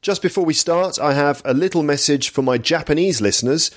Just before we start, I have a little message for my Japanese listeners.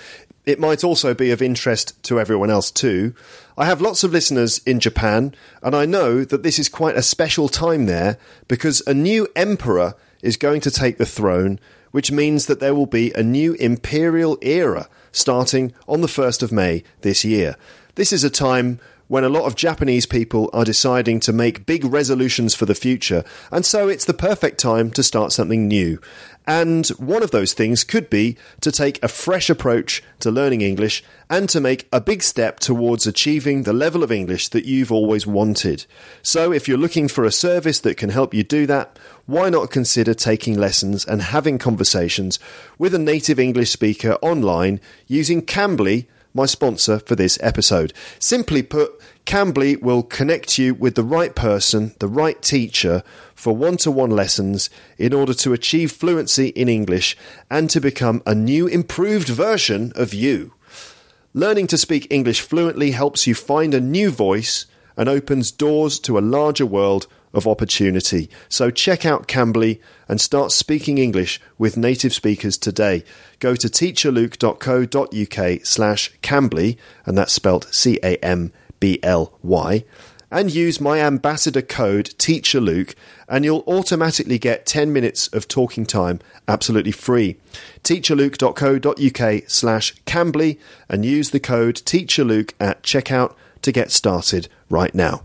It might also be of interest to everyone else too. I have lots of listeners in Japan, and I know that this is quite a special time there because a new emperor is going to take the throne, which means that there will be a new imperial era starting on the 1st of May this year. This is a time when a lot of Japanese people are deciding to make big resolutions for the future, and so it's the perfect time to start something new. And one of those things could be to take a fresh approach to learning English and to make a big step towards achieving the level of English that you've always wanted. So if you're looking for a service that can help you do that, why not consider taking lessons and having conversations with a native English speaker online using Cambly? My sponsor for this episode. Simply put, Cambly will connect you with the right person, the right teacher for one to one lessons in order to achieve fluency in English and to become a new improved version of you. Learning to speak English fluently helps you find a new voice and opens doors to a larger world of opportunity. So check out Cambly and start speaking English with native speakers today. Go to teacherluke.co.uk slash Cambly, and that's spelt C-A-M-B-L-Y, and use my ambassador code TEACHERLUKE, and you'll automatically get 10 minutes of talking time absolutely free. teacherluke.co.uk slash Cambly, and use the code TEACHERLUKE at checkout to get started right now.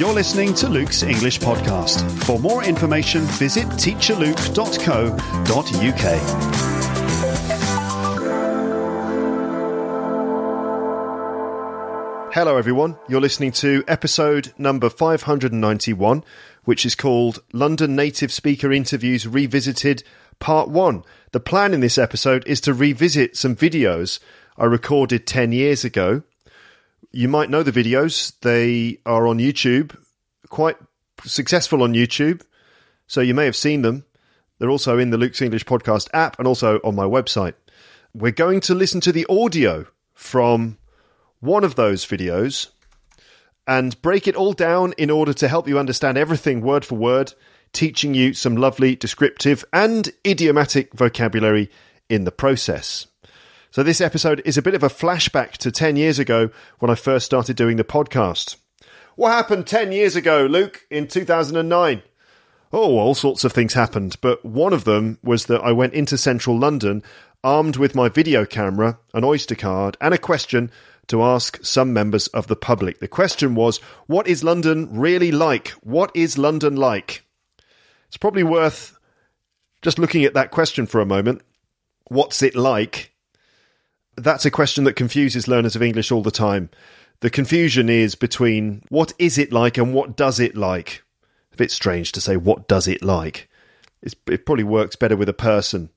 You're listening to Luke's English Podcast. For more information, visit teacherluke.co.uk. Hello, everyone. You're listening to episode number 591, which is called London Native Speaker Interviews Revisited Part 1. The plan in this episode is to revisit some videos I recorded 10 years ago. You might know the videos, they are on YouTube, quite successful on YouTube, so you may have seen them. They're also in the Luke's English Podcast app and also on my website. We're going to listen to the audio from one of those videos and break it all down in order to help you understand everything word for word, teaching you some lovely descriptive and idiomatic vocabulary in the process. So, this episode is a bit of a flashback to 10 years ago when I first started doing the podcast. What happened 10 years ago, Luke, in 2009? Oh, all sorts of things happened, but one of them was that I went into central London armed with my video camera, an Oyster card, and a question to ask some members of the public. The question was, What is London really like? What is London like? It's probably worth just looking at that question for a moment. What's it like? That's a question that confuses learners of English all the time. The confusion is between what is it like and what does it like. A bit strange to say what does it like. It's, it probably works better with a person.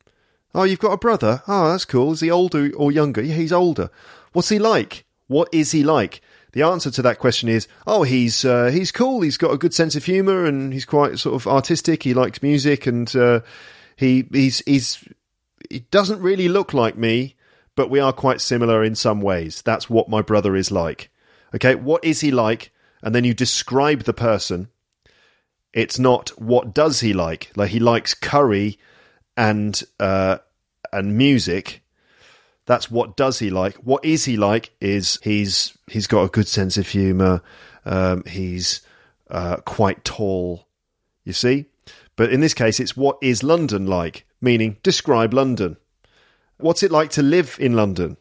Oh, you've got a brother? Oh, that's cool. Is he older or younger? Yeah, he's older. What's he like? What is he like? The answer to that question is, oh, he's uh, he's cool. He's got a good sense of humour and he's quite sort of artistic. He likes music and uh, he he's he's he doesn't really look like me, but we are quite similar in some ways. That's what my brother is like. Okay, what is he like? And then you describe the person. It's not what does he like. Like he likes curry and uh, and music. That's what does he like. What is he like? Is he's he's got a good sense of humour. Um, he's uh, quite tall. You see, but in this case, it's what is London like? Meaning, describe London. What's it like to live in London?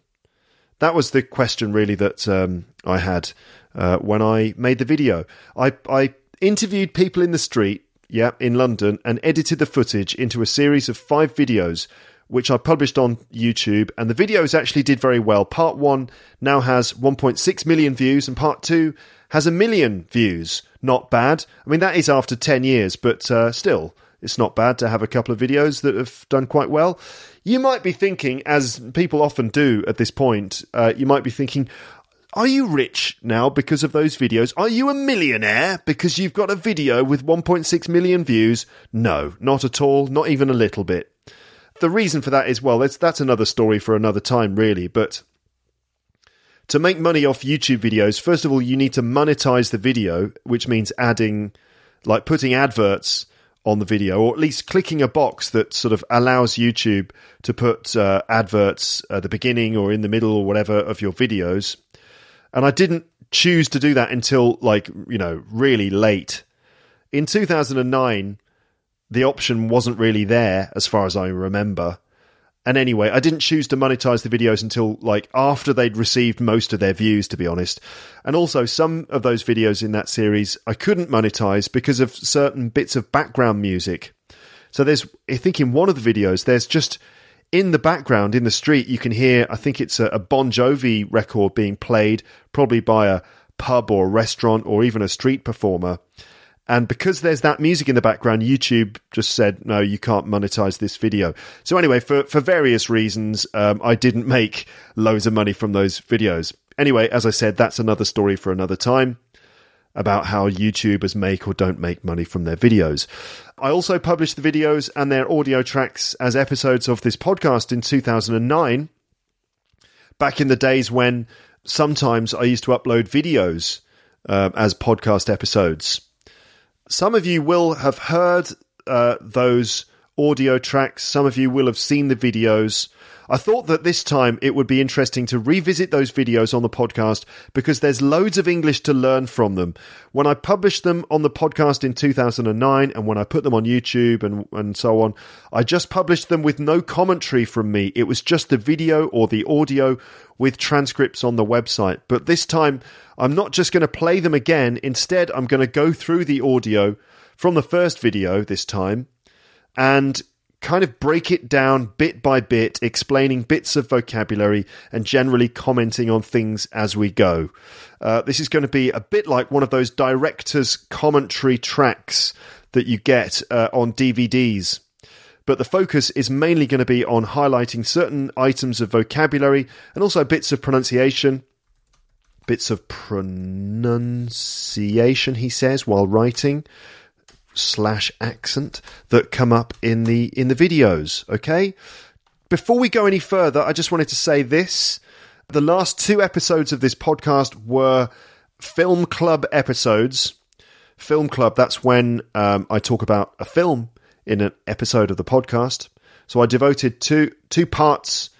That was the question really that um, I had uh, when I made the video. I, I interviewed people in the street, yeah, in London, and edited the footage into a series of five videos, which I published on YouTube. And the videos actually did very well. Part one now has 1.6 million views, and part two has a million views. Not bad. I mean, that is after 10 years, but uh, still, it's not bad to have a couple of videos that have done quite well. You might be thinking, as people often do at this point, uh, you might be thinking, are you rich now because of those videos? Are you a millionaire because you've got a video with 1.6 million views? No, not at all, not even a little bit. The reason for that is, well, that's, that's another story for another time, really, but to make money off YouTube videos, first of all, you need to monetize the video, which means adding, like putting adverts on the video, or at least clicking a box that sort of allows YouTube to put uh, adverts at the beginning or in the middle or whatever of your videos. And I didn't choose to do that until, like, you know, really late. In 2009, the option wasn't really there as far as I remember. And anyway, I didn't choose to monetize the videos until like after they'd received most of their views, to be honest. And also, some of those videos in that series I couldn't monetize because of certain bits of background music. So there's, I think in one of the videos, there's just in the background in the street, you can hear, I think it's a, a Bon Jovi record being played, probably by a pub or a restaurant or even a street performer. And because there's that music in the background, YouTube just said, no, you can't monetize this video. So, anyway, for, for various reasons, um, I didn't make loads of money from those videos. Anyway, as I said, that's another story for another time about how YouTubers make or don't make money from their videos. I also published the videos and their audio tracks as episodes of this podcast in 2009, back in the days when sometimes I used to upload videos uh, as podcast episodes. Some of you will have heard uh, those audio tracks, some of you will have seen the videos. I thought that this time it would be interesting to revisit those videos on the podcast because there's loads of English to learn from them. When I published them on the podcast in 2009 and when I put them on YouTube and, and so on, I just published them with no commentary from me. It was just the video or the audio with transcripts on the website. But this time, I'm not just going to play them again. Instead, I'm going to go through the audio from the first video this time and kind of break it down bit by bit, explaining bits of vocabulary and generally commenting on things as we go. Uh, this is going to be a bit like one of those director's commentary tracks that you get uh, on DVDs. But the focus is mainly going to be on highlighting certain items of vocabulary and also bits of pronunciation. Bits of pronunciation, he says, while writing slash accent that come up in the in the videos okay? Before we go any further i just wanted to say this. The last two episodes of this podcast were film club episodes. Film club that's when um, i talk about a film in an episode of the podcast. So i devoted two two parts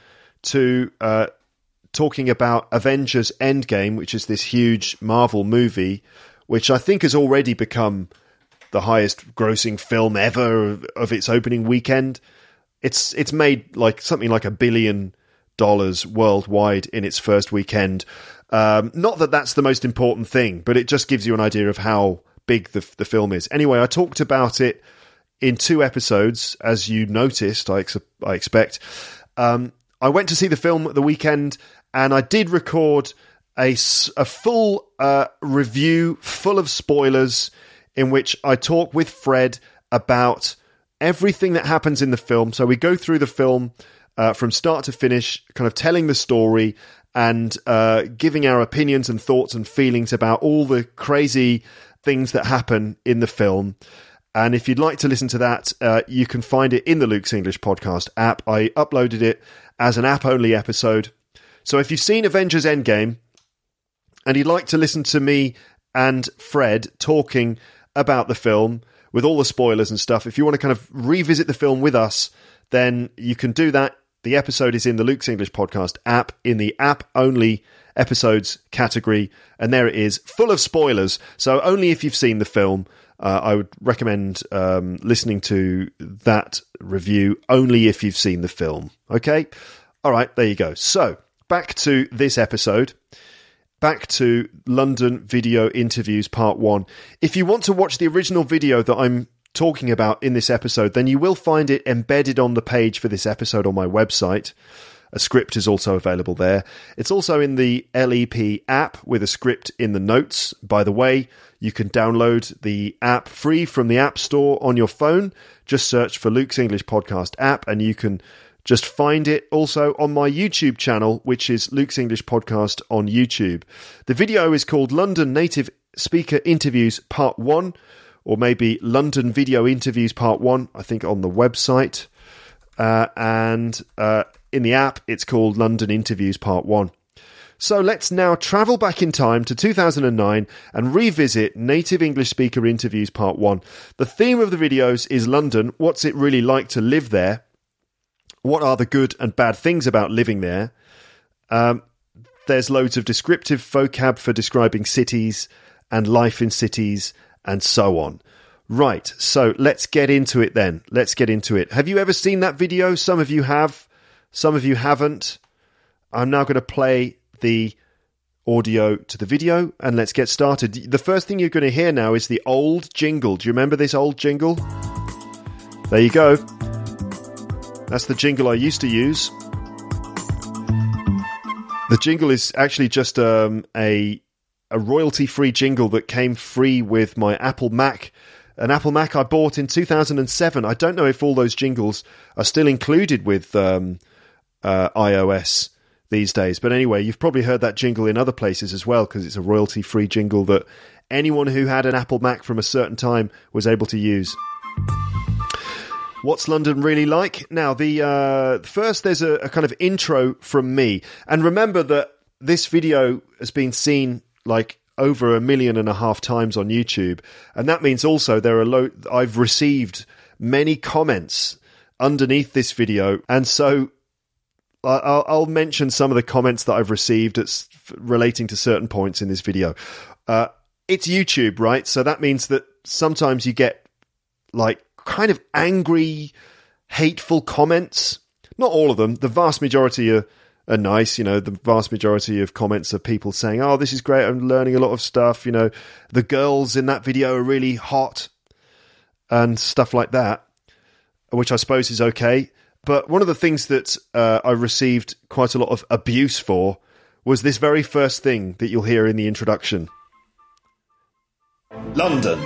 to uh, talking about avengers endgame which is this huge marvel movie which i think has already become the highest grossing film ever of, of its opening weekend. It's it's made like something like a billion dollars worldwide in its first weekend. Um, not that that's the most important thing, but it just gives you an idea of how big the the film is. Anyway, I talked about it in two episodes, as you noticed. I ex- I expect. Um, I went to see the film at the weekend, and I did record a a full uh, review, full of spoilers in which I talk with Fred about everything that happens in the film. So we go through the film uh, from start to finish, kind of telling the story and uh, giving our opinions and thoughts and feelings about all the crazy things that happen in the film. And if you'd like to listen to that, uh, you can find it in the Luke's English podcast app. I uploaded it as an app only episode. So if you've seen Avengers Endgame and you'd like to listen to me and Fred talking about the film with all the spoilers and stuff, if you want to kind of revisit the film with us, then you can do that. The episode is in the Luke's English Podcast app in the app only episodes category, and there it is, full of spoilers. So only if you've seen the film. Uh, I would recommend um, listening to that review only if you've seen the film. Okay? All right, there you go. So, back to this episode back to London video interviews part one. If you want to watch the original video that I'm talking about in this episode, then you will find it embedded on the page for this episode on my website. A script is also available there. It's also in the LEP app with a script in the notes. By the way, you can download the app free from the App Store on your phone. Just search for Luke's English Podcast app and you can just find it also on my YouTube channel, which is Luke's English Podcast on YouTube. The video is called London Native Speaker Interviews Part 1, or maybe London Video Interviews Part 1, I think on the website. Uh, and uh, in the app, it's called London Interviews Part 1. So let's now travel back in time to 2009 and revisit native English speaker interviews part one. The theme of the videos is London. What's it really like to live there? What are the good and bad things about living there? Um, there's loads of descriptive vocab for describing cities and life in cities and so on. Right, so let's get into it then. Let's get into it. Have you ever seen that video? Some of you have, some of you haven't. I'm now going to play the audio to the video and let's get started. The first thing you're going to hear now is the old jingle. Do you remember this old jingle? There you go. That's the jingle I used to use. The jingle is actually just um, a a royalty free jingle that came free with my Apple Mac. An Apple Mac I bought in 2007. I don't know if all those jingles are still included with um, uh, iOS these days. But anyway, you've probably heard that jingle in other places as well because it's a royalty free jingle that anyone who had an Apple Mac from a certain time was able to use. What's London really like? Now, the uh, first there's a, a kind of intro from me, and remember that this video has been seen like over a million and a half times on YouTube, and that means also there are I've received many comments underneath this video, and so I'll, I'll, mention some of the comments that I've received at, relating to certain points in this video. Uh, it's YouTube, right? So that means that sometimes you get like kind of angry, hateful comments. Not all of them. The vast majority are, are nice. You know, the vast majority of comments are people saying, "Oh, this is great. I'm learning a lot of stuff." You know, the girls in that video are really hot and stuff like that, which I suppose is okay. But one of the things that uh, I received quite a lot of abuse for was this very first thing that you'll hear in the introduction. London,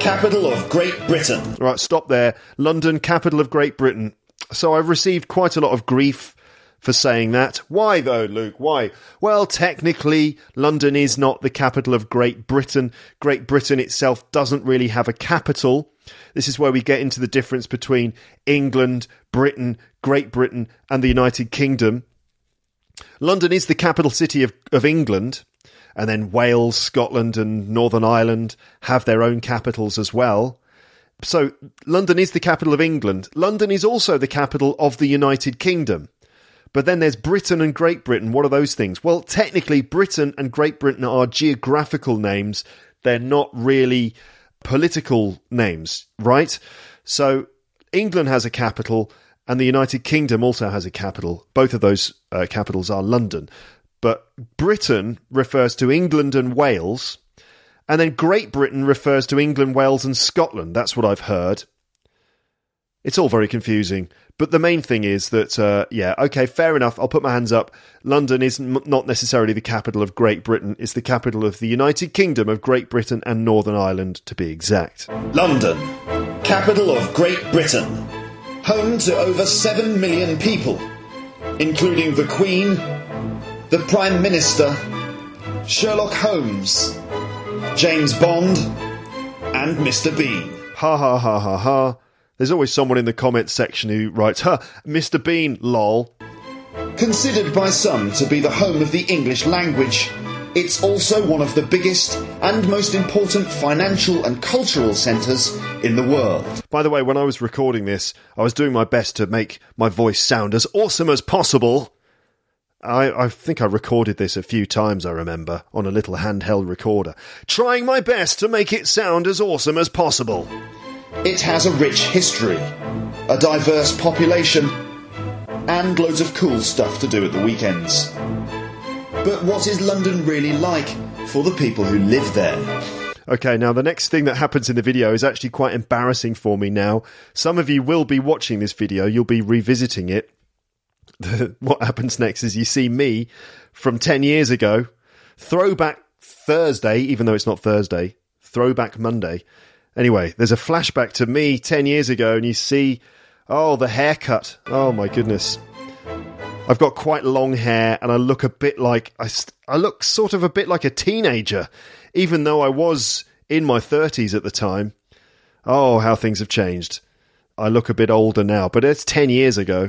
capital of Great Britain. Right, stop there. London, capital of Great Britain. So I've received quite a lot of grief for saying that. Why though, Luke? Why? Well, technically, London is not the capital of Great Britain. Great Britain itself doesn't really have a capital. This is where we get into the difference between England, Britain, Great Britain, and the United Kingdom. London is the capital city of, of England, and then Wales, Scotland, and Northern Ireland have their own capitals as well. So, London is the capital of England. London is also the capital of the United Kingdom. But then there's Britain and Great Britain. What are those things? Well, technically, Britain and Great Britain are geographical names. They're not really political names, right? So England has a capital and the United Kingdom also has a capital. Both of those uh, capitals are London. But Britain refers to England and Wales, and then Great Britain refers to England, Wales, and Scotland. That's what I've heard. It's all very confusing. But the main thing is that, uh, yeah, okay, fair enough. I'll put my hands up. London is m- not necessarily the capital of Great Britain. It's the capital of the United Kingdom of Great Britain and Northern Ireland, to be exact. London, capital of Great Britain. Home to over 7 million people, including the Queen, the Prime Minister, Sherlock Holmes, James Bond, and Mr. Bean. Ha ha ha ha ha. There's always someone in the comments section who writes, huh, Mr. Bean, lol. Considered by some to be the home of the English language, it's also one of the biggest and most important financial and cultural centres in the world. By the way, when I was recording this, I was doing my best to make my voice sound as awesome as possible. I, I, think I recorded this a few times, I remember, on a little handheld recorder, trying my best to make it sound as awesome as possible. It has a rich history, a diverse population, and loads of cool stuff to do at the weekends. But what is London really like for the people who live there? Okay, now the next thing that happens in the video is actually quite embarrassing for me now. Some of you will be watching this video, you'll be revisiting it. what happens next is you see me from 10 years ago, throwback Thursday, even though it's not Thursday, throwback Monday. Anyway, there's a flashback to me 10 years ago, and you see, oh, the haircut. Oh my goodness. I've got quite long hair, and I look a bit like, I, I look sort of a bit like a teenager, even though I was in my 30s at the time. Oh, how things have changed. I look a bit older now, but it's 10 years ago.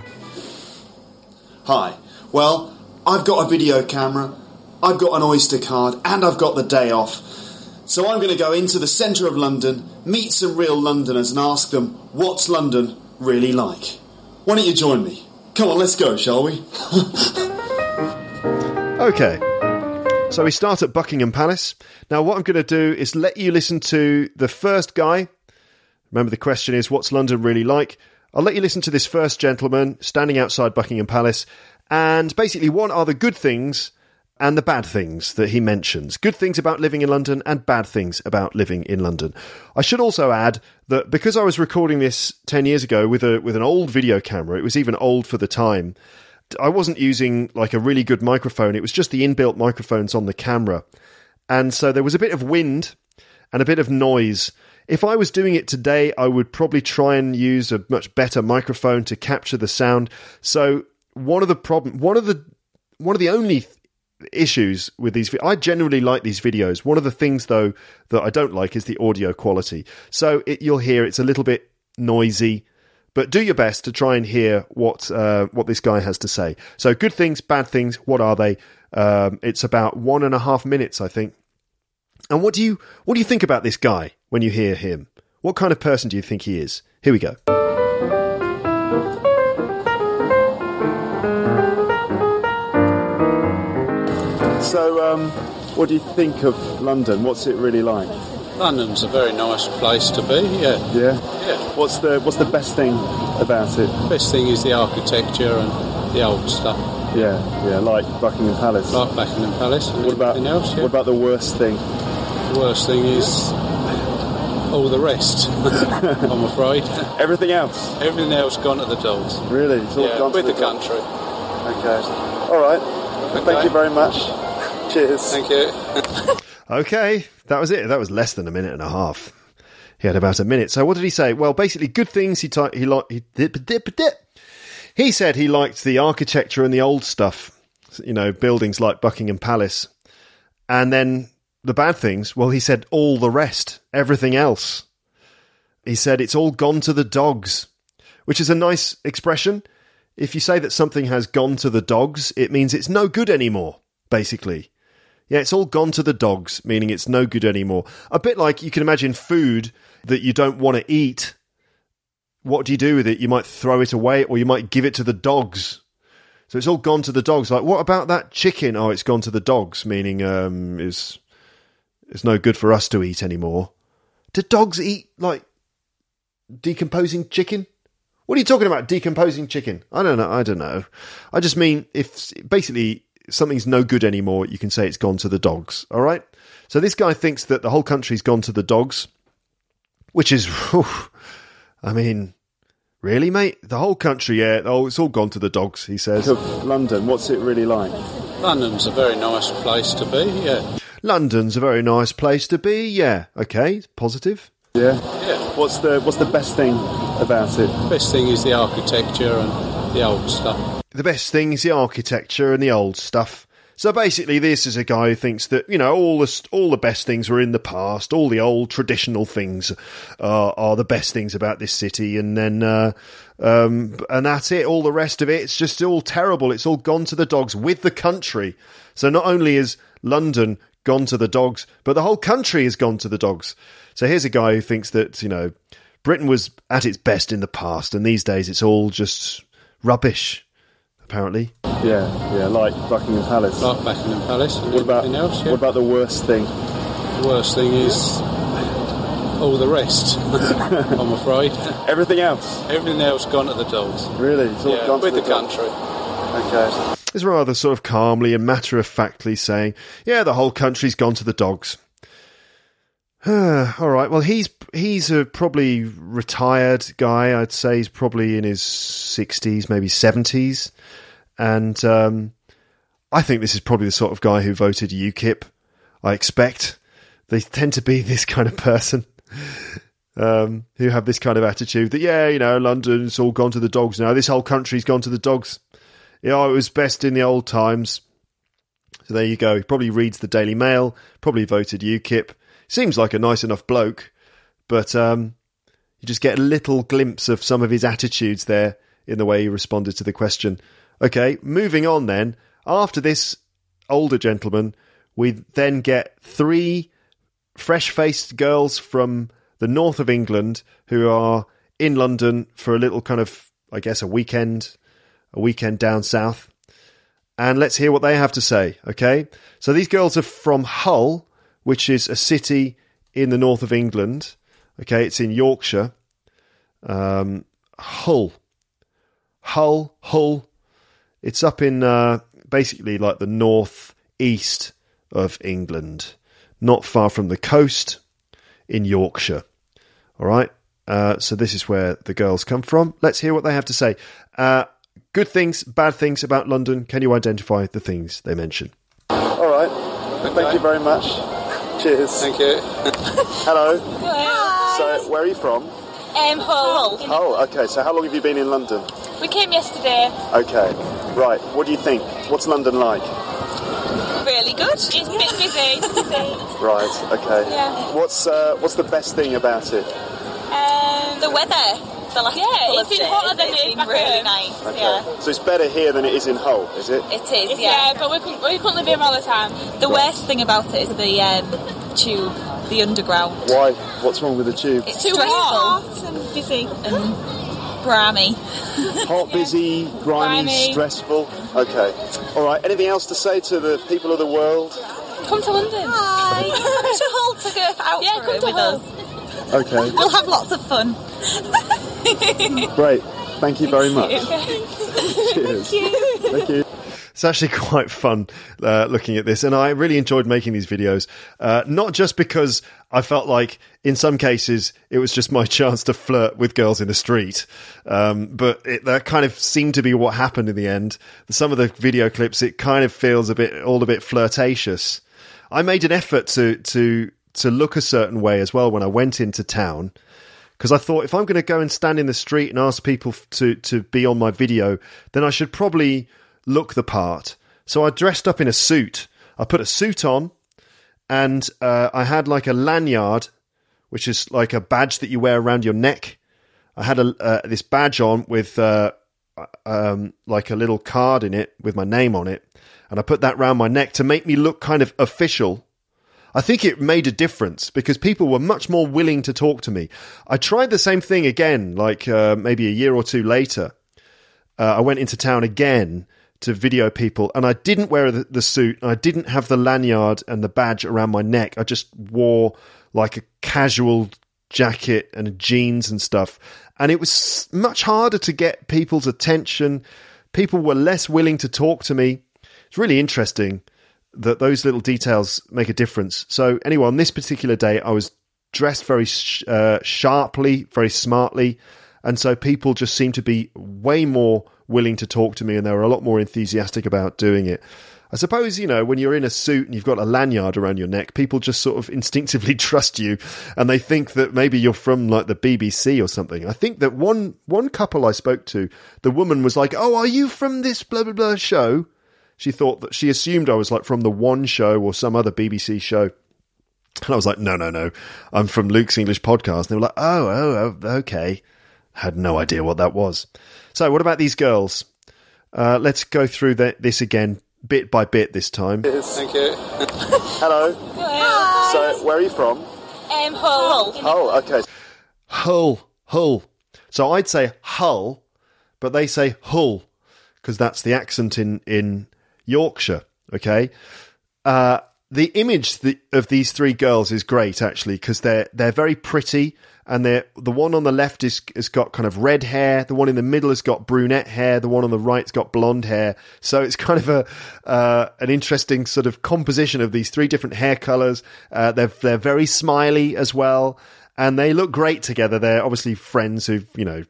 Hi. Well, I've got a video camera, I've got an Oyster card, and I've got the day off. So I'm going to go into the centre of London, meet some real Londoners, and ask them what's London really like. Why don't you join me? Come on, let's go, shall we? Okay. So we start at Buckingham Palace. Now, what I'm going to do is let you listen to the first guy. Remember, the question is, what's London really like? I'll let you listen to this first gentleman standing outside Buckingham Palace. And basically, what are the good things and the bad things that he mentions? Good things about living in London and bad things about living in London. I should also add that because I was recording this 10 years ago with a with an old video camera, it was even old for the time. I wasn't using like a really good microphone. It was just the inbuilt microphones on the camera. And so there was a bit of wind and a bit of noise. If I was doing it today, I would probably try and use a much better microphone to capture the sound. So one of the problem, one of the one of the only issues with these, I generally like these videos. One of the things though that I don't like is the audio quality. So it, you'll hear it's a little bit noisy. But do your best to try and hear what uh, what this guy has to say. So, good things, bad things. What are they? Um, it's about one and a half minutes, I think. And what do you what do you think about this guy when you hear him? What kind of person do you think he is? Here we go. So, um, what do you think of London? What's it really like? London's a very nice place to be, yeah. Yeah. Yeah. What's the What's the best thing about it? Best thing is the architecture and the old stuff, Yeah, yeah, like Buckingham Palace. like Buckingham Palace and what about else. Yeah. What about the worst thing? The worst thing is all the rest, I'm afraid. Everything else. Everything else gone to the dogs. Really? It's all Yeah, gone to with the, the country. Okay. All right. Thank you very much. Cheers. Thank you. Okay, that was it. That was less than a minute and a half. He had about a minute. So what did he say? Well, basically, good things. He ti- he liked. He, dip, dip, dip. he said he liked the architecture and the old stuff. You know, buildings like Buckingham Palace, and then the bad things. Well, he said all the rest, everything else. He said it's all gone to the dogs, which is a nice expression. If you say that something has gone to the dogs, it means it's no good anymore. Basically. Yeah, it's all gone to the dogs, meaning it's no good anymore. A bit like you can imagine food that you don't want to eat. What do you do with it? You might throw it away or you might give it to the dogs. So it's all gone to the dogs. Like, what about that chicken? Oh, it's gone to the dogs, meaning um, it's, it's no good for us to eat anymore. Do dogs eat, like, decomposing chicken? What are you talking about, decomposing chicken? I don't know. I don't know. I just mean if basically something's no good anymore, you can say it's gone to the dogs. All right. So this guy thinks that the whole country's gone to the dogs, which is, I mean, really, mate? The whole country, yeah. Oh, it's all gone to the dogs. He says. London, what's it really like? London's a very nice place to be, yeah. London's a very nice place to be. Yeah. Okay. Positive. Yeah. Yeah. What's the What's the best thing about it? Best thing is the architecture and the old stuff. the best thing is the architecture and the old stuff. So basically, this is a guy who thinks that you know all the all the best things were in the past, all the old traditional things uh, are the best things about this city, and then uh, um, and that's it. All the rest of it, it's just all terrible. It's all gone to the dogs with the country. So not only is London gone to the dogs, but the whole country has gone to the dogs. So here's a guy who thinks that you know Britain was at its best in the past, and these days it's all just rubbish apparently. Yeah, yeah, like Buckingham Palace. Like Buckingham Palace and what about else, yeah. what about the worst thing? The worst thing is all the rest, I'm afraid. Everything else. Everything else gone to the dogs. Really, it's all Yeah, gone to with the dogs. country. Okay. It's rather sort of calmly and matter of factly saying, "Yeah, the whole country's gone to the dogs." All right. Well, he's he's a probably retired guy. I'd say he's probably in his sixties, maybe seventies. and um, I think this is probably the sort of guy who voted UKIP. I expect they tend to be this kind of person um, who have this kind of attitude that yeah, you know, London's all gone to the dogs now. This whole country's gone to the dogs. Yeah, it was best in the old times. So there you go. He probably reads the Daily Mail. Probably voted UKIP. Seems like a nice enough bloke, but um, you just get a little glimpse of some of his attitudes there in the way he responded to the question. Okay, moving on then. After this older gentleman, we then get three fresh faced girls from the north of England who are in London for a little kind of, I guess, a weekend, a weekend down south. And let's hear what they have to say, okay? So these girls are from Hull, which is a city in the north of England. Okay, it's in Yorkshire. Um, Hull. Hull, Hull. It's up in uh, basically like the north east of England, not far from the coast in Yorkshire. All right. Uh, so this is where the girls come from. Let's hear what they have to say. Uh, good things, bad things about London. Can you identify the things they mention? All right. Thank you very much. Cheers. Thank you. Hello. So, where are you from? Um, Hull. Oh, okay. So, how long have you been in London? We came yesterday. Okay. Right. What do you think? What's London like? Really good. It's a bit busy. busy. Right. Okay. Yeah. What's uh, What's the best thing about it? Um, the weather. The last yeah, it's been hotter than it is back really home. nice. Okay. Yeah. So it's better here than it is in Hull, is it? It is, yeah. but we couldn't, we couldn't live here all the time. The worst thing about it is the um, tube, the underground. Why? What's wrong with the tube? It's Too stressful hot and busy. and grimy. Hot, busy, grimy, Grimy. stressful. Okay. All right. Anything else to say to the people of the world? Come to London. Hi. to Hull to go out Yeah, for come it to with Hull. us. Okay. We'll have lots of fun. Great. Thank you very much. Cheers. Thank you. It's actually quite fun uh, looking at this, and I really enjoyed making these videos. Uh, not just because I felt like, in some cases, it was just my chance to flirt with girls in the street, um, but it, that kind of seemed to be what happened in the end. Some of the video clips, it kind of feels a bit, all a bit flirtatious. I made an effort to to to look a certain way as well when I went into town because I thought if I'm going to go and stand in the street and ask people to to be on my video, then I should probably look the part. So I dressed up in a suit. I put a suit on, and uh, I had like a lanyard, which is like a badge that you wear around your neck. I had a uh, this badge on with uh, um, like a little card in it with my name on it, and I put that round my neck to make me look kind of official. I think it made a difference because people were much more willing to talk to me. I tried the same thing again, like uh, maybe a year or two later. Uh, I went into town again to video people, and I didn't wear the, the suit. I didn't have the lanyard and the badge around my neck. I just wore like a casual jacket and jeans and stuff. And it was much harder to get people's attention. People were less willing to talk to me. It's really interesting that those little details make a difference. So, anyway, on this particular day, I was dressed very sh- uh, sharply, very smartly, and so people just seemed to be way more willing to talk to me, and they were a lot more enthusiastic about doing it. I suppose, you know, when you're in a suit and you've got a lanyard around your neck, people just sort of instinctively trust you and they think that maybe you're from like the BBC or something. I think that one, one couple I spoke to, the woman was like, Oh, are you from this blah, blah, blah show? She thought that she assumed I was like from the one show or some other BBC show. And I was like, no, no, no. I'm from Luke's English podcast. And they were like, oh, oh, oh, okay. Had no idea what that was. So, what about these girls? Uh, let's go through the, this again, bit by bit this time. Thank you. Hello. Hi. So, where are you from? Um, Hull. Oh, okay. Hull, Hull. So I'd say Hull, but they say Hull because that's the accent in in Yorkshire. Okay. Uh, the image of these three girls is great actually because they're they're very pretty and they're the one on the left is has got kind of red hair the one in the middle has got brunette hair the one on the right's got blonde hair so it's kind of a uh, an interesting sort of composition of these three different hair colors uh, they're they're very smiley as well and they look great together they're obviously friends who've you know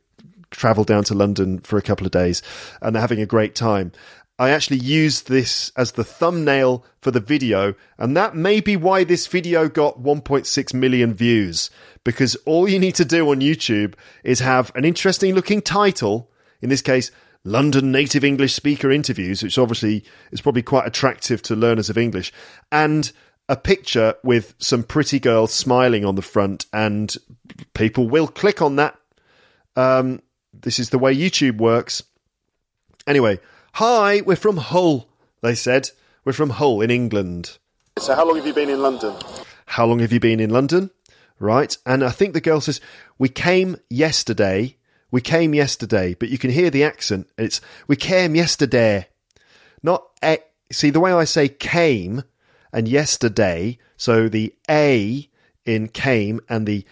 travel down to London for a couple of days, and they're having a great time. I actually used this as the thumbnail for the video, and that may be why this video got 1.6 million views. Because all you need to do on YouTube is have an interesting looking title, in this case, London native English speaker interviews, which obviously is probably quite attractive to learners of English, and a picture with some pretty girls smiling on the front, and people will click on that. Um, this is the way YouTube works. Anyway, hi, we're from Hull, they said. We're from Hull in England. So, how long have you been in London? How long have you been in London? Right. And I think the girl says, We came yesterday. We came yesterday. But you can hear the accent. It's, We came yesterday. Not, e- see, the way I say came and yesterday, so the A in came and the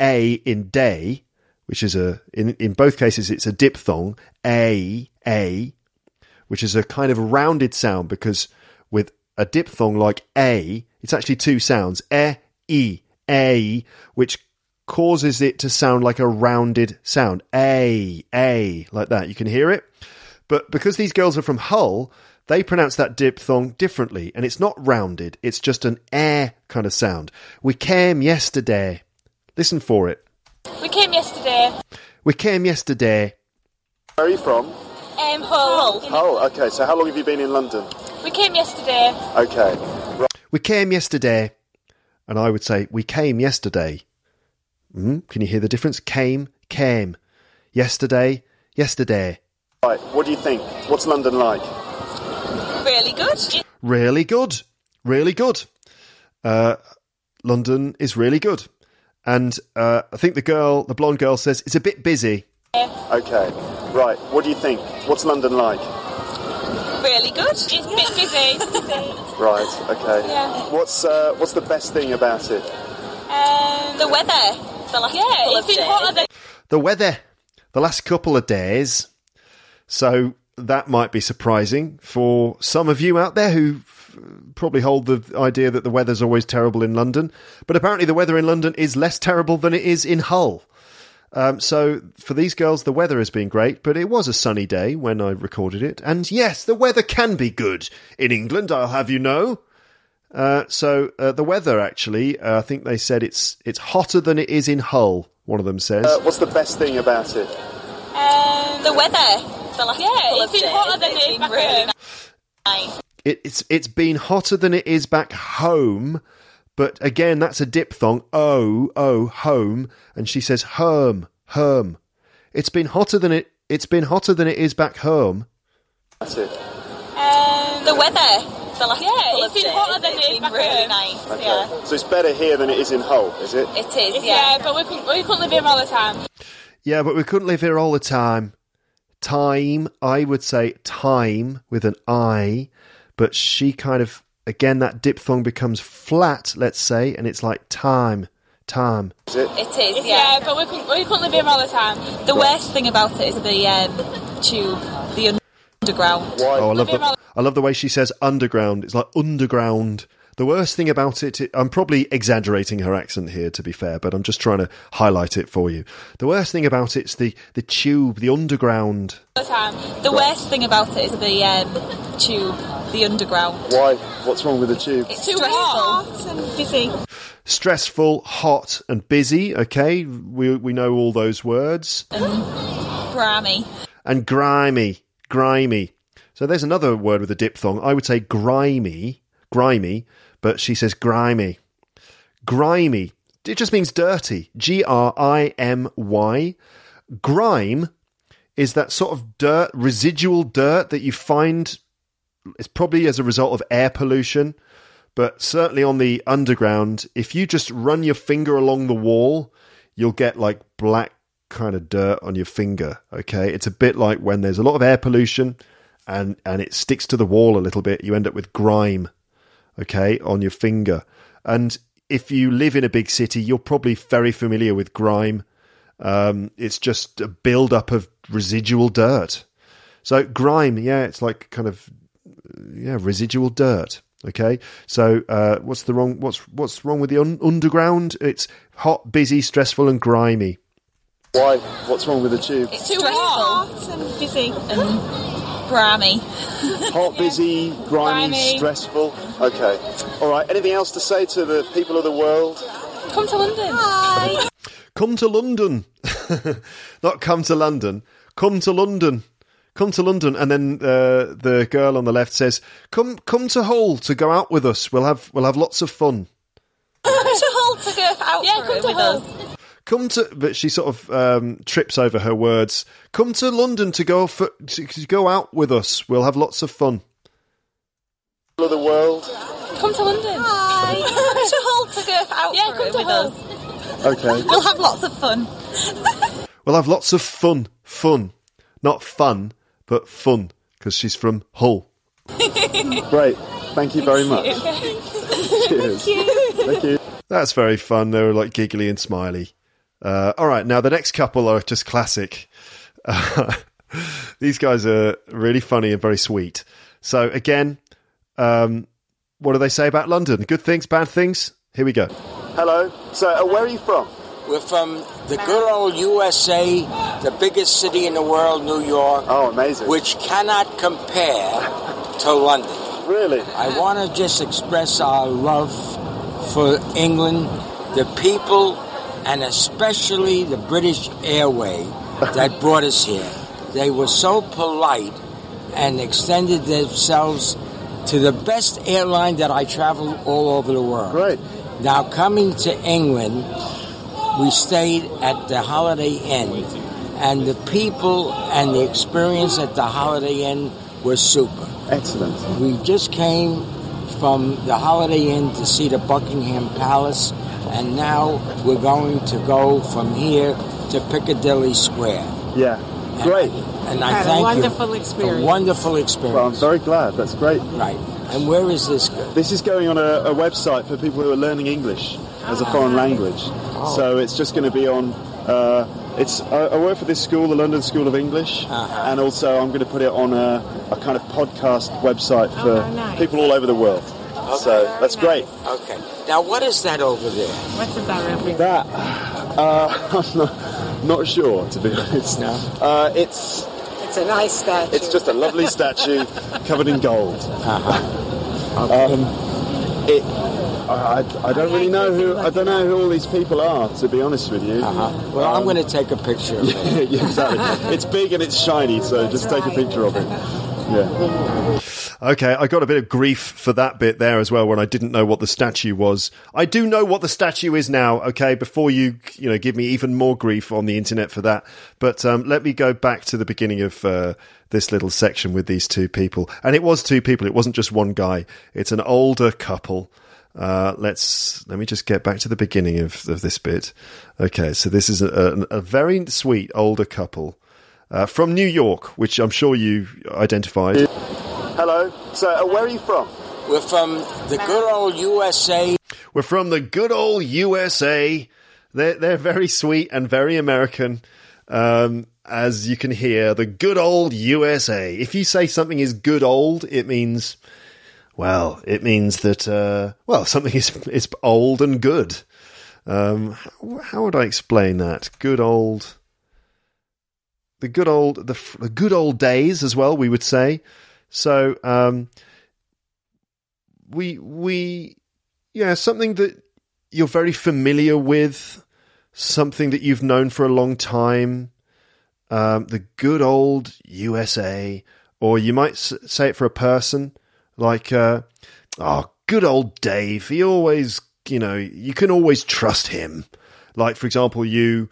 A in day, which is a, in, in both cases, it's a diphthong, A, A, which is a kind of rounded sound because with a diphthong like A, it's actually two sounds, E, E, A, which causes it to sound like a rounded sound. A, A, like that. You can hear it. But because these girls are from Hull, they pronounce that diphthong differently, and it's not rounded, it's just an air kind of sound. We came yesterday. Listen for it. We came yesterday. We came yesterday. Where are you from? Um, Hull. Oh, okay. So, how long have you been in London? We came yesterday. Okay. Right. We came yesterday. And I would say, We came yesterday. Mm, can you hear the difference? Came, came. Yesterday, yesterday. Right. What do you think? What's London like? Really good. Really good. Really good. Uh, London is really good. And uh, I think the girl, the blonde girl, says it's a bit busy. Okay. Right. What do you think? What's London like? Really good. It's a bit busy. Right. Okay. Yeah. What's uh, What's the best thing about it? um, the weather. The last Yeah, couple it's of been days. hotter than The weather, the last couple of days. So that might be surprising for some of you out there who probably hold the idea that the weather's always terrible in London. But apparently, the weather in London is less terrible than it is in Hull. Um, so for these girls, the weather has been great, but it was a sunny day when I recorded it. And yes, the weather can be good in England. I'll have you know. Uh, so uh, the weather, actually, uh, I think they said it's it's hotter than it is in Hull. One of them says. Uh, what's the best thing about it? Um, the weather. The last Yeah, couple it's of been days. hotter than It's it is been back really home. nice. it, it's it's been hotter than it is back home, but again, that's a diphthong. Oh, oh, home, and she says home, home. It's been hotter than it. It's been hotter than it is back home. That's it. Um, the weather. The last Yeah, couple it's of been days. hotter than It's it is been back really home. nice. Okay. Yeah. So it's better here than it is in Hull, is it? It is. Yeah, Yeah. but we couldn't, we couldn't live here all the time. Yeah, but we couldn't live here all the time. Time, I would say time with an I, but she kind of again that diphthong becomes flat. Let's say, and it's like time, time. Is it? It is. Yeah, Yeah. but we couldn't, we couldn't live here all the time. The worst thing about it is the um, tube, the underground. Oh, I love the I love the way she says underground. It's like underground. The worst thing about it, I'm probably exaggerating her accent here, to be fair, but I'm just trying to highlight it for you. The worst thing about it's the the tube, the underground. the time. The worst thing about it is the um, tube, the underground. Why? What's wrong with the tube? It's Too stressful. hot and busy. Stressful, hot, and busy. Okay, we we know all those words. Grammy. And grimy, grimy. So there's another word with a diphthong. I would say grimy, grimy, but she says grimy. Grimy. It just means dirty. G R I M Y. Grime is that sort of dirt, residual dirt that you find. It's probably as a result of air pollution, but certainly on the underground, if you just run your finger along the wall, you'll get like black kind of dirt on your finger. Okay, it's a bit like when there's a lot of air pollution and and it sticks to the wall a little bit. You end up with grime. Okay, on your finger, and if you live in a big city, you're probably very familiar with grime. Um, it's just a build up of residual dirt. So grime, yeah, it's like kind of yeah residual dirt. Okay, so uh, what's the wrong? What's what's wrong with the un- underground? It's hot, busy, stressful, and grimy. Why? What's wrong with the tube? It's too hot and busy and grimy. Hot, busy, grimy, Grimy. stressful. Okay. All right. Anything else to say to the people of the world? Come to London. Hi. Come to London. Not come to London. Come to London. Come to London, and then uh, the girl on the left says, "Come, come to Hull to go out with us. We'll have, we'll have lots of fun." to Hull to go out yeah, come to with Hull. us. Come to, but she sort of um, trips over her words. Come to London to go for, to, to go out with us. We'll have lots of fun. Of the world. Come to London. Hi. to Hull to go out Yeah, for come it to with Hull. us. Okay. We'll have lots of fun. We'll have lots of fun. Fun, not fun, but fun, because she's from Hull. Great. Thank you very much. Cheers. Thank you. That's very fun. They were like giggly and smiley. Uh, all right, now the next couple are just classic. Uh, these guys are really funny and very sweet. So again, um, what do they say about London? Good things, bad things? Here we go. Hello. So, uh, where are you from? We're from the good old USA, the biggest city in the world, New York, Oh, amazing. which cannot compare to London. Really? I want to just express our love for England, the people, and especially the British Airway that brought us here. They were so polite and extended themselves to the best airline that I traveled all over the world. Great. Now, coming to England, we stayed at the Holiday Inn, and the people and the experience at the Holiday Inn were super. Excellent. We just came from the Holiday Inn to see the Buckingham Palace, and now we're going to go from here to Piccadilly Square. Yeah. Great. And I Had a thank wonderful you. experience. A wonderful experience. Well, I'm very glad. That's great. Right. And where is this go? This is going on a, a website for people who are learning English as a foreign language. Oh. So it's just going to be on. Uh, it's I, I work for this school, the London School of English, and also I'm going to put it on a, a kind of podcast website for Oh, nice. people all over the world. So that's great. Okay. Now, what is that over there? What's that represent? That uh, I'm not, not sure to be honest. No. Uh, it's It's a nice statue. it's just a lovely statue covered in gold. Uh-huh. Um, it, I, I- I don't really know who I don't know who all these people are. To be honest with you, Uh-huh. Well, I'm going to take a picture of it. yeah, exactly. It's big and it's shiny, so just take a picture of it. Yeah. Okay, I got a bit of grief for that bit there as well when I didn't know what the statue was. I do know what the statue is now, okay, before you, you know, give me even more grief on the internet for that. But um, let me go back to the beginning of uh, this little section with these two people. And it was two people, it wasn't just one guy. It's an older couple. Uh, let's let me just get back to the beginning of, of this bit. Okay, so this is a, a, very sweet older couple uh, from New York, which I'm sure you identified. Hello. So, uh, where are you from? We're from the good old USA. We're from the good old USA. They're they're very sweet and very American. Um, as you can hear, the good old USA. If you say something is good old, it means, well, it means that uh, well, something is is old and good. Um, how, how would I explain that? Good old, the good old, the, the good old days as well. We would say. So, um, we we yeah something that you're very familiar with, something that you've known for a long time. Um, the good old USA, or you might s- say it for a person like, uh, oh, good old Dave. He always, you know, you can always trust him. Like, for example, you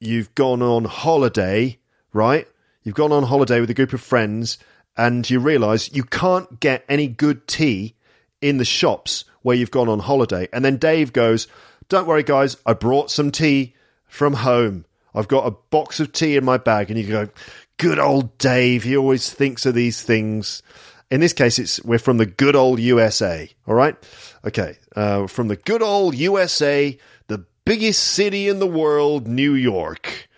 you've gone on holiday, right? You've gone on holiday with a group of friends, and you realise you can't get any good tea in the shops where you've gone on holiday. And then Dave goes, Don't worry, guys, I brought some tea from home. I've got a box of tea in my bag. And you go, Good old Dave. He always thinks of these things. In this case, it's we're from the good old USA. All right, okay, uh, from the good old USA, the biggest city in the world, New York.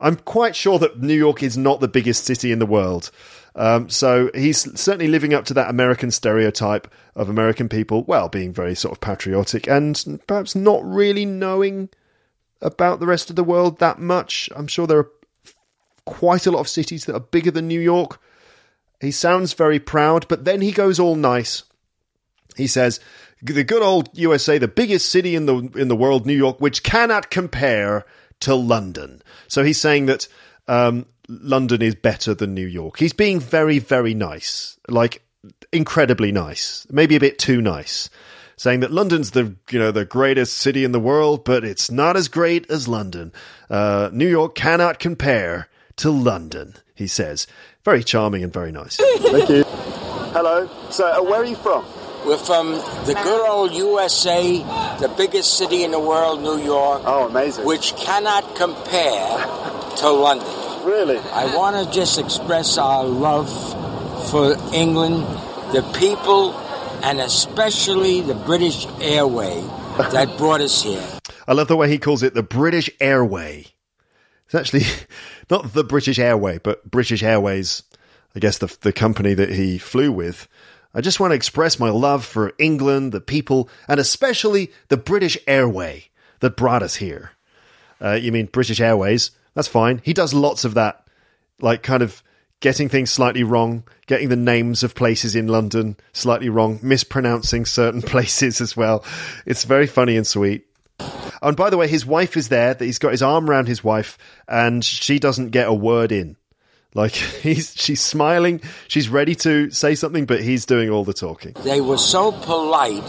I'm quite sure that New York is not the biggest city in the world. Um, so he's certainly living up to that American stereotype of American people, well, being very sort of patriotic and perhaps not really knowing about the rest of the world that much. I'm sure there are quite a lot of cities that are bigger than New York. He sounds very proud, but then he goes all nice. He says, "The good old USA, the biggest city in the in the world, New York, which cannot compare to London." So he's saying that um, London is better than New York. He's being very, very nice, like incredibly nice, maybe a bit too nice, saying that London's the you know the greatest city in the world, but it's not as great as London. Uh, New York cannot compare to London. He says, very charming and very nice. Thank you. Hello. So, uh, where are you from? We're from the good old USA, the biggest city in the world, New York. Oh, amazing. Which cannot compare to London. Really? I want to just express our love for England, the people, and especially the British Airway that brought us here. I love the way he calls it the British Airway. It's actually not the British Airway, but British Airways, I guess the, the company that he flew with. I just want to express my love for England, the people, and especially the British Airway that brought us here. Uh, you mean British Airways? That's fine. He does lots of that, like kind of getting things slightly wrong, getting the names of places in London slightly wrong, mispronouncing certain places as well. It's very funny and sweet. And by the way, his wife is there. That he's got his arm around his wife, and she doesn't get a word in. Like he's, she's smiling, she's ready to say something, but he's doing all the talking. They were so polite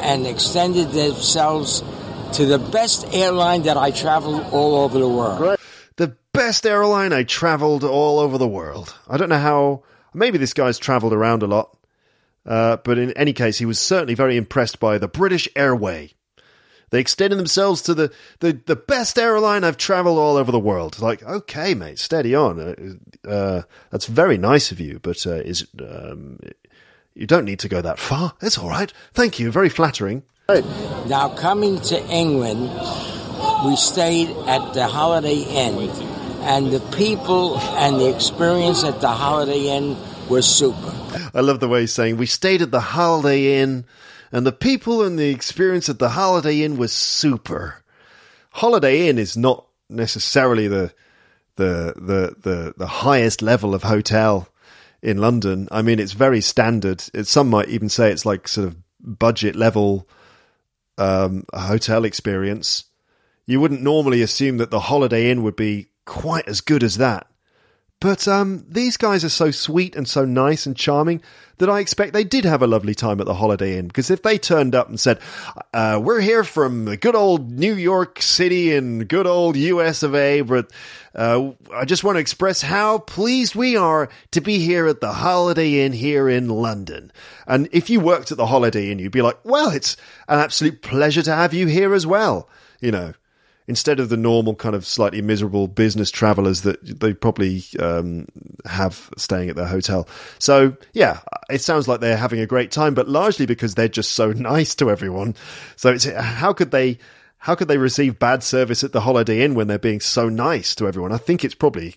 and extended themselves to the best airline that I traveled all over the world. The best airline I traveled all over the world. I don't know how. Maybe this guy's traveled around a lot, uh, but in any case, he was certainly very impressed by the British Airway. They extended themselves to the, the, the best airline I've traveled all over the world. Like, okay, mate, steady on. Uh, uh, that's very nice of you, but uh, is um, you don't need to go that far. It's all right. Thank you. Very flattering. Now, coming to England, we stayed at the Holiday Inn, and the people and the experience at the Holiday Inn was super. I love the way he's saying, we stayed at the Holiday Inn, and the people and the experience at the Holiday Inn was super. Holiday Inn is not necessarily the the the the, the highest level of hotel in London. I mean, it's very standard. It, some might even say it's like sort of budget level um, hotel experience. You wouldn't normally assume that the Holiday Inn would be quite as good as that. But um, these guys are so sweet and so nice and charming that I expect they did have a lovely time at the Holiday Inn. Because if they turned up and said, uh, "We're here from the good old New York City and good old U.S. of A., but uh, I just want to express how pleased we are to be here at the Holiday Inn here in London," and if you worked at the Holiday Inn, you'd be like, "Well, it's an absolute pleasure to have you here as well," you know instead of the normal kind of slightly miserable business travelers that they probably um, have staying at their hotel. So yeah, it sounds like they're having a great time, but largely because they're just so nice to everyone. So it's how could they? How could they receive bad service at the Holiday Inn when they're being so nice to everyone? I think it's probably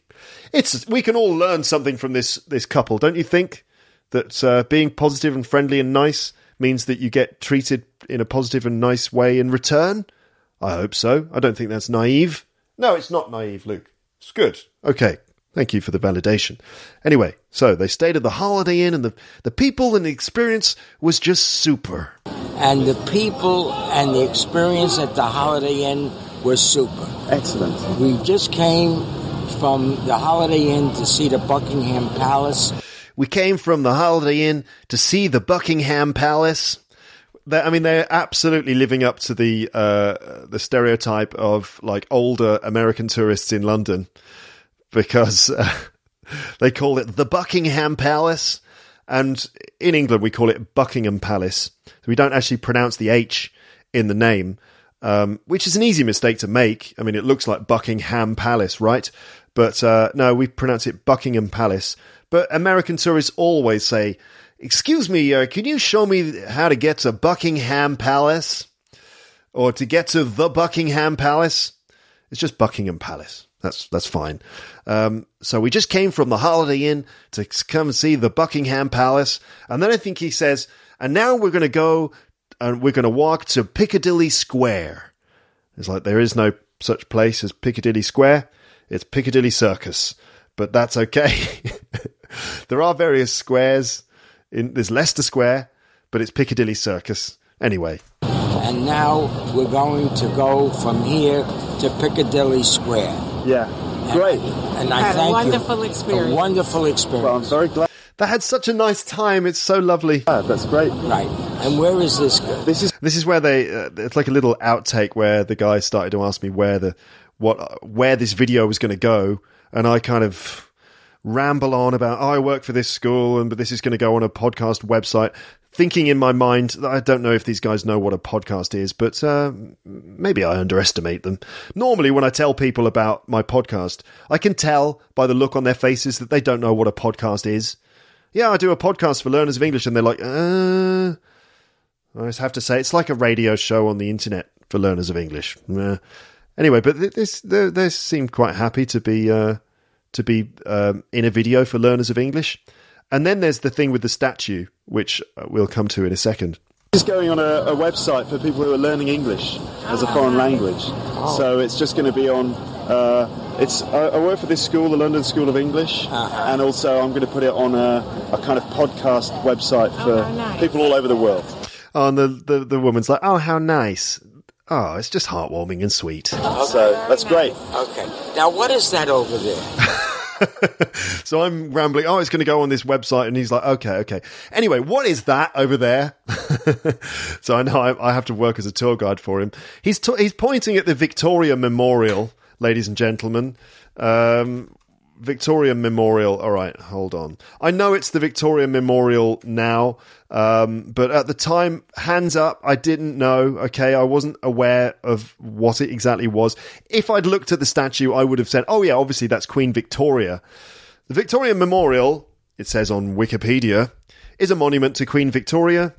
it's we can all learn something from this this couple, don't you think? That uh, being positive and friendly and nice means that you get treated in a positive and nice way in return. I hope so. I don't think that's naive. No, it's not naive, Luke. It's good. Okay. Thank you for the validation. Anyway, so they stayed at the Holiday Inn, and the, the people and the experience was just super. And the people and the experience at the Holiday Inn was super. Excellent. We just came from the Holiday Inn to see the Buckingham Palace. We came from the Holiday Inn to see the Buckingham Palace. They're, I mean, they're absolutely living up to the uh, the stereotype of like older American tourists in London because uh, they call it the Buckingham Palace, and in England we call it Buckingham Palace. We don't actually pronounce the H in the name, um, which is an easy mistake to make. I mean, it looks like Buckingham Palace, right? But uh, no, we pronounce it Buckingham Palace. But American tourists always say, "Excuse me, uh, can you show me how to get to Buckingham Palace, or to get to the Buckingham Palace?" It's just Buckingham Palace. That's that's fine. Um, so we just came from the Holiday Inn to come and see the Buckingham Palace, and then I think he says, "And now we're going to go and we're going to walk to Piccadilly Square." It's like there is no such place as Piccadilly Square. It's Piccadilly Circus, but that's okay. there are various squares. In, there's Leicester Square, but it's Piccadilly Circus. Anyway, And now we're going to go from here to Piccadilly Square. Yeah. Great. And I Had a wonderful you. experience. A wonderful experience. Well, I'm very glad. They had such a nice time. It's so lovely. That's great. Right. And where is this go? This is This is where they. Uh, it's like a little outtake where the guy started to ask me where the what where this video was going to go, and I kind of ramble on about oh, I work for this school, and but this is going to go on a podcast website. Thinking in my mind, that I don't know if these guys know what a podcast is, but uh, maybe I underestimate them. Normally, when I tell people about my podcast, I can tell by the look on their faces that they don't know what a podcast is. Yeah, I do a podcast for learners of English, and they're like, uh, I just have to say, it's like a radio show on the internet for learners of English. Uh, anyway, but this they, they seemed quite happy to be uh, to be um, in a video for learners of English. And then there's the thing with the statue, which uh, we'll come to in a second. This is going on a, a website for people who are learning English as a foreign language. So it's just going to be on. Uh, it's I, I work for this school, the London School of English, and also I'm going to put it on a, a kind of podcast website for how nice. people all over the world. Oh, and the, the, the woman's like, oh, how nice. Oh, it's just heartwarming and sweet. So that's great. Okay. Now, what is that over there? So I'm rambling. Oh, it's going to go on this website, and he's like, "Okay, okay." Anyway, what is that over there? so I know I, I have to work as a tour guide for him. He's t- he's pointing at the Victoria Memorial, ladies and gentlemen. Um, Victoria Memorial. All right, hold on. I know it's the Victoria Memorial now, um, but at the time, hands up, I didn't know. Okay, I wasn't aware of what it exactly was. If I'd looked at the statue, I would have said, "Oh yeah, obviously that's Queen Victoria." The Victoria Memorial, it says on Wikipedia, is a monument to Queen Victoria,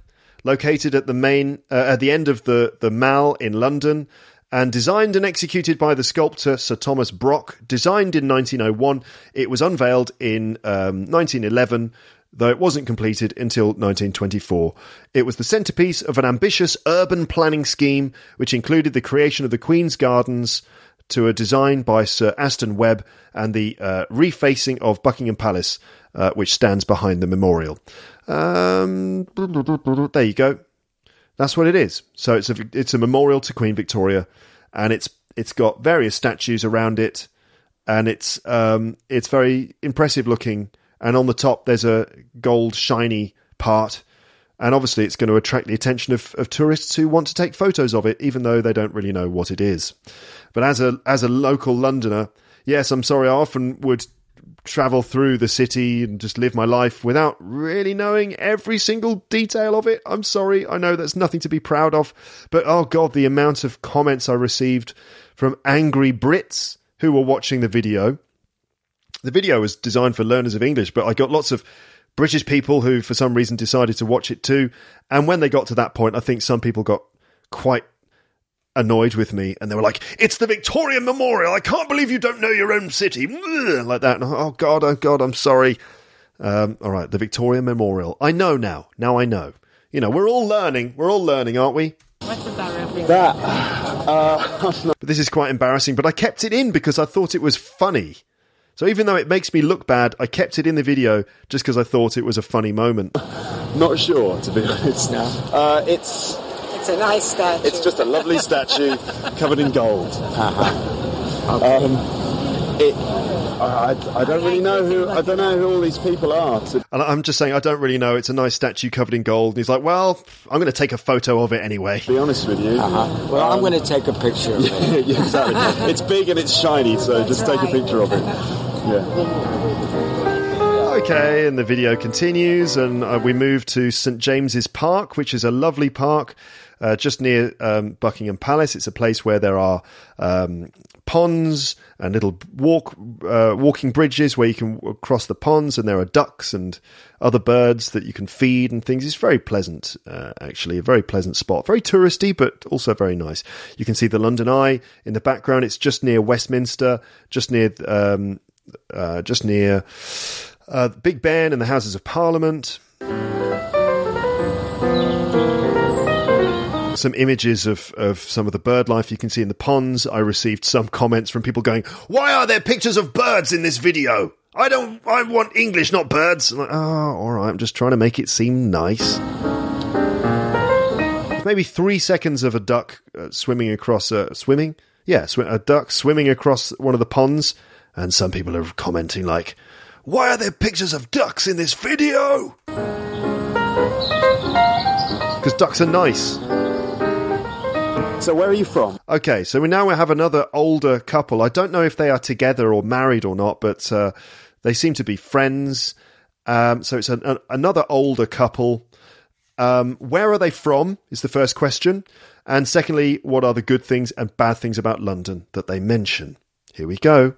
located at the main uh, at the end of the the Mall in London, and designed and executed by the sculptor Sir Thomas Brock. Designed in 1901, it was unveiled in um, 1911. Though it wasn't completed until 1924. It was the centrepiece of an ambitious urban planning scheme which included the creation of the Queen's Gardens, to a design by Sir Aston Webb and the uh, refacing of Buckingham Palace, uh, which stands behind the memorial. Um, there you go. That's what it is. So it's a it's a memorial to Queen Victoria, and it's it's got various statues around it, and it's um it's very impressive looking. And on the top there's a gold shiny part, and obviously it's going to attract the attention of, of tourists who want to take photos of it, even though they don't really know what it is. But as a as a local Londoner, yes, I'm sorry, I often would travel through the city and just live my life without really knowing every single detail of it. I'm sorry, I know that's nothing to be proud of, but oh god, the amount of comments I received from angry Brits who were watching the video. The video was designed for learners of English, but I got lots of British people who, for some reason, decided to watch it too. And when they got to that point, I think some people got quite annoyed with me and they were like, It's the Victorian Memorial. I can't believe you don't know your own city. Like that. And, oh, God, oh, God, I'm sorry. Um, all right, the Victorian Memorial. I know now. Now I know. You know, we're all learning. We're all learning, aren't we? What does that? That. Uh, But this is quite embarrassing, but I kept it in because I thought it was funny. So even though it makes me look bad, I kept it in the video just because I thought it was a funny moment. not sure, to be honest. Uh, it's It's a nice statue. it's just a lovely statue covered in gold. Um, it. I, I don't really know who I don't know who all these people are. To, And I'm just saying, I don't really know. It's a nice statue covered in gold. And he's like, well, I'm going to take a photo of it anyway. be honest with you, Well, I'm going to take a picture of it. yeah, exactly. It's big and it's shiny, so just take a picture of it. Yeah. Okay, and the video continues, and uh, we move to St James's Park, which is a lovely park uh, just near um, Buckingham Palace. It's a place where there are um, ponds and little walk uh, walking bridges where you can cross the ponds, and there are ducks and other birds that you can feed and things. It's very pleasant, uh, actually, a very pleasant spot. Very touristy, but also very nice. You can see the London Eye in the background. It's just near Westminster, just near. Um, uh, just near uh, Big Ben and the Houses of Parliament. Some images of, of some of the bird life you can see in the ponds. I received some comments from people going, Why are there pictures of birds in this video? I don't, I want English, not birds. I'm like, oh, all right, I'm just trying to make it seem nice. Maybe three seconds of a duck uh, swimming across, uh, swimming? Yeah, sw- a duck swimming across one of the ponds, and some people are commenting, like, Why are there pictures of ducks in this video? Because ducks are nice. So where are you from? Okay, so we now we have another older couple. I don't know if they are together or married or not, but uh, they seem to be friends. Um, so it's an, a, another older couple. Um, where are they from? Is the first question. And secondly, what are the good things and bad things about London that they mention? Here we go.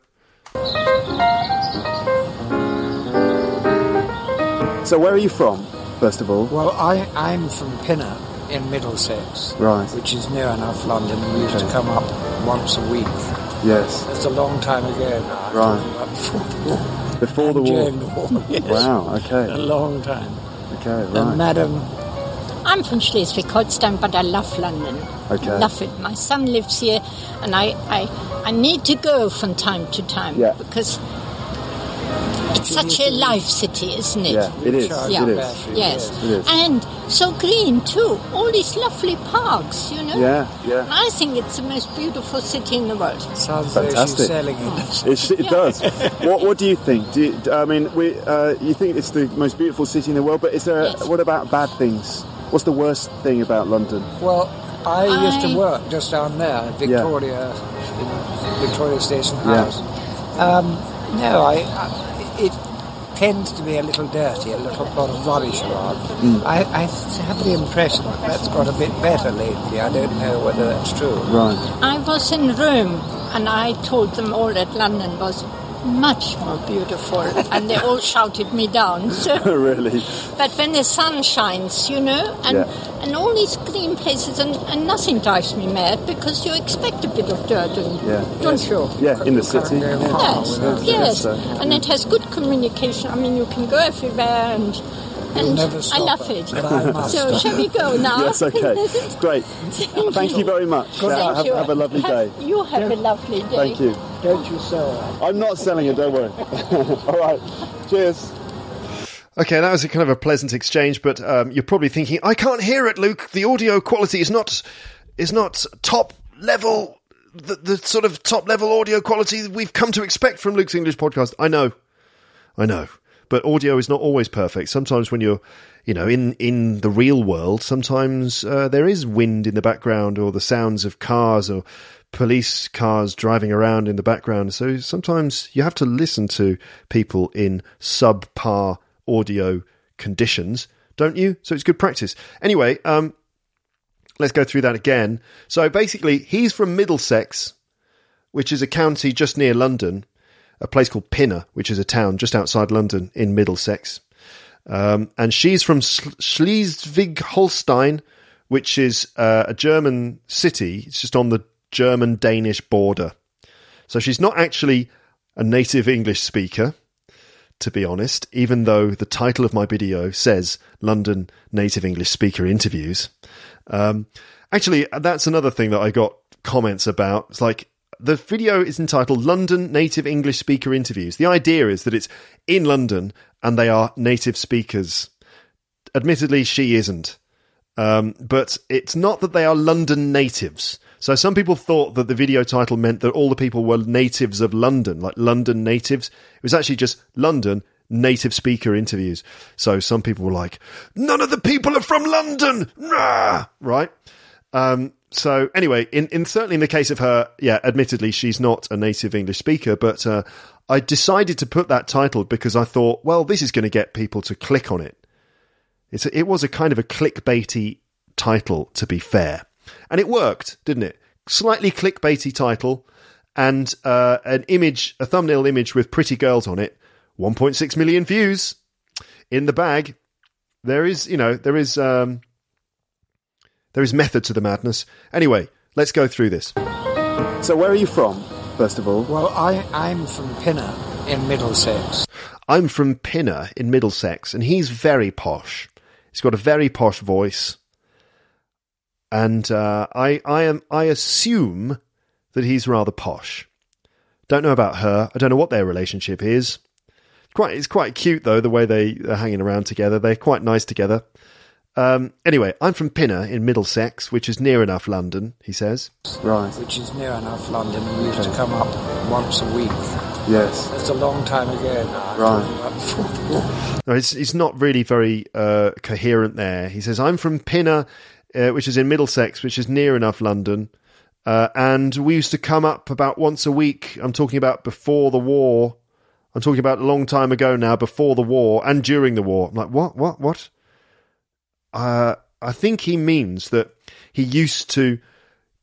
So where are you from, first of all? Well, I, I'm from Pinner in Middlesex. Right. Which is near enough London. We used to come up once a week. Yes. That's a long time ago now. Right. Before, Before the war. During the war, yes. Wow, okay. A long time. Okay, And right. Madam, I'm from Schleswig-Holstein, but I love London. Okay. Love it. My son lives here, and I, I, I need to go from time to time Yeah. because it's such a life city, isn't it? Yeah, it is. Yeah. It is. Yes. It is. And so green too. All these lovely parks, you know. Yeah, yeah. I think it's the most beautiful city in the world. sounds as though she's Fantastic. selling it. It, it does. what What do you think? Do you, I mean, we, uh, you think it's the most beautiful city in the world, but is there? Yes. What about bad things? What's the worst thing about London? Well, I, used to work just down there, Victoria, in Victoria Station Yeah. House. Um, no, I, I, it tends to be a little dirty, a little lot of rubbish around. Mm. I, I have the impression that that's got a bit better lately. I don't know whether that's true. Right. I was in Rome and I told them all that London was much more beautiful and they all shouted me down. So, really? but when the sun shines, you know, and, Yeah. and all these green places and, and nothing drives me mad because you expect a bit of dirt and Yeah. don't you? Yeah, in the city. Yes, Yeah. yes, So- and it has good communication. I mean, you can go everywhere, and and never I love it, it. but I must. So shall we go now? Yes. Okay. Great. Thank, Thank you very much. Thank Uh, have, you. have a lovely Have- day. You have a lovely day. Thank you. Don't you say? I'm not selling it. Don't worry. All right. Cheers. Okay, that was a kind of a pleasant exchange, but um, you're probably thinking, I can't hear it, Luke. The audio quality is not is not top level, the, the sort of top level audio quality that we've come to expect from Luke's English podcast. I know, I know, but audio is not always perfect. Sometimes when you're, you know, in in the real world, sometimes uh, there is wind in the background or the sounds of cars or police cars driving around in the background. So sometimes you have to listen to people in subpar audio conditions, don't you? So it's good practice. Anyway, um, let's go through that again. So basically, he's from Middlesex, which is a county just near London, a place called Pinner, which is a town just outside London in Middlesex. Um, and she's from Schleswig-Holstein, which is uh, a German city. It's just on the German-Danish border. So she's not actually a native English speaker, to be honest, even though the title of my video says London Native English Speaker Interviews. Um, actually, that's another thing that I got comments about. It's like the video is entitled London Native English Speaker Interviews. The idea is that it's in London and they are native speakers. Admittedly, she isn't. Um, but it's not that they are London natives. So some people thought that the video title meant that all the people were natives of London, like London natives. It was actually just London native speaker interviews. So some people were like, none of the people are from London, Rah! right? Um, so anyway, in, in certainly in the case of her, yeah, admittedly she's not a native English speaker, but uh, I decided to put that title because I thought, well, this is going to get people to click on it. It's a, it was a kind of a clickbaity title, to be fair, and it worked, didn't it? Slightly clickbaity title and uh, an image, a thumbnail image with pretty girls on it. 1.6 million views in the bag. There is, you know, there is um, there is method to the madness. Anyway, let's go through this. So where are you from, first of all? Well, I, I'm from Pinner in Middlesex. I'm from Pinner in Middlesex, and he's very posh. He's got a very posh voice. and uh, I I am I assume that he's rather posh. Don't know about her. I don't know what their relationship is. Quite it's quite cute though the way they are hanging around together. They're quite nice together. Um, anyway, I'm from Pinner in Middlesex, which is near enough London. He says. Right. Which is near enough London. We used to come up once a week. Yes. That's a long time ago now. Right. No, it's it's not really very uh, coherent there. He says, "I'm from Pinner, uh, which is in Middlesex, which is near enough London, uh, and we used to come up about once a week. I'm talking about before the war. I'm talking about a long time ago now, before the war and during the war. I'm like, what, what, what? Uh, I think he means that he used to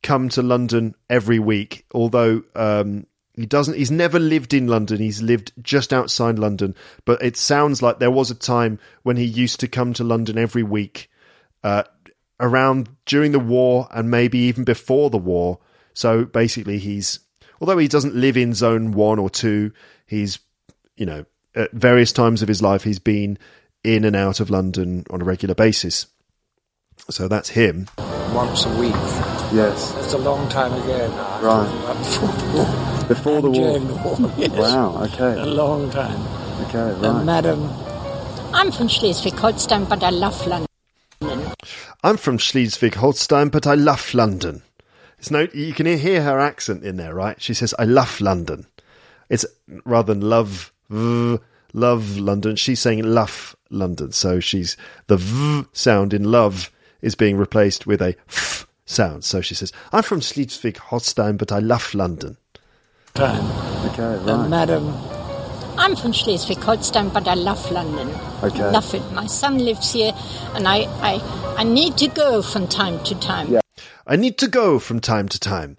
come to London every week, although um, he doesn't. He's never lived in London. He's lived just outside London. But it sounds like there was a time when he used to come to London every week, uh, around during the war and maybe even before the war. So basically, he's although he doesn't live in Zone One or Two, he's you know at various times of his life he's been in and out of London on a regular basis. So that's him. Once a week. Yes. That's a long time ago now. Right. Before the war. Before the war. During the war, yes. Wow. Okay. A long time. Okay. And Right. Madam, I'm from Schleswig-Holstein, but I love London. I'm from Schleswig-Holstein, but I love London. It's no, you can hear her accent in there, right? She says, "I love London." It's rather than love, v, love London. She's saying luff London, so she's the v sound in love is being replaced with a f sound. So she says, "I'm from Schleswig-Holstein, but I love London." time. Okay. And Right. Madam, I'm from Schleswig-Holstein, but I love London. Okay. Love it. My son lives here, and I, I, I need to go from time to time. Yeah. I need to go from time to time.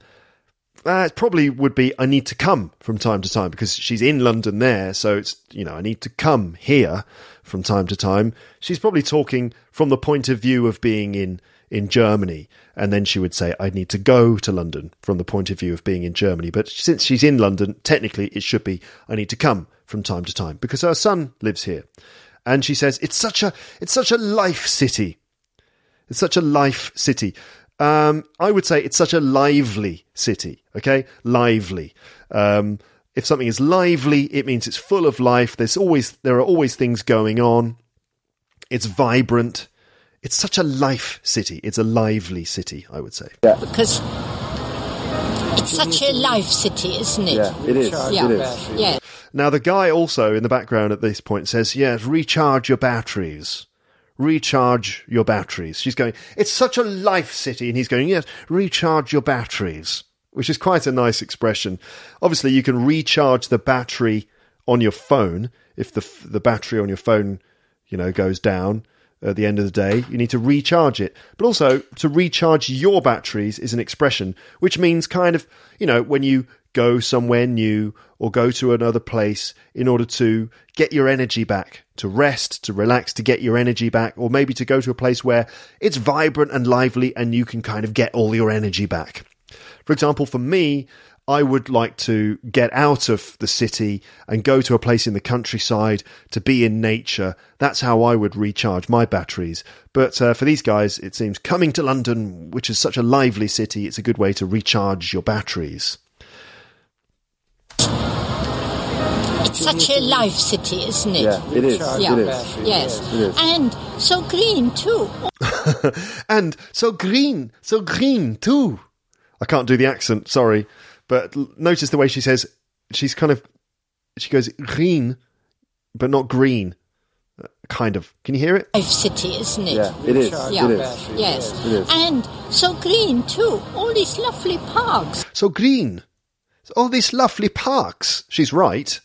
Uh, it probably would be I need to come from time to time because she's in London there, so it's you know I need to come here from time to time. She's probably talking from the point of view of being in in Germany, and then she would say I need to go to London from the point of view of being in Germany. But since she's in London, technically it should be I need to come from time to time because her son lives here, and she says it's such a it's such a life city. It's such a life city. Um, I would say it's such a lively city. Okay, lively. Um, if something is lively, it means it's full of life. There's always there are always things going on. It's vibrant. It's such a life city. It's a lively city. I would say. Yeah. Because it's such a life city, isn't it? Yeah. It is. Yeah. It is. Yeah. Now the guy also in the background at this point says, "Yes, recharge your batteries." Recharge your batteries. She's going, it's such a life city. And he's going, yes, recharge your batteries, which is quite a nice expression. Obviously, you can recharge the battery on your phone if the, the battery on your phone, you know, goes down at the end of the day. You need to recharge it. But also, to recharge your batteries is an expression which means kind of, you know, when you go somewhere new or go to another place in order to get your energy back, to rest, to relax, to get your energy back, or maybe to go to a place where it's vibrant and lively and you can kind of get all your energy back. For example, for me, I would like to get out of the city and go to a place in the countryside to be in nature. That's how I would recharge my batteries. But uh, for these guys, it seems coming to London, which is such a lively city, it's a good way to recharge your batteries. It's such a life city, isn't it? Yeah. It is. Yeah. It is. Yes. It is. And so green too. and so green, so green too. I can't do the accent, sorry. But notice the way she says, she's kind of, she goes green, but not green. Uh, Kind of. Can you hear it? Life city, isn't it? Yeah. It is. Yeah. It is. Yes. It is. And so green too. All these lovely parks. So green. All these lovely parks. She's right.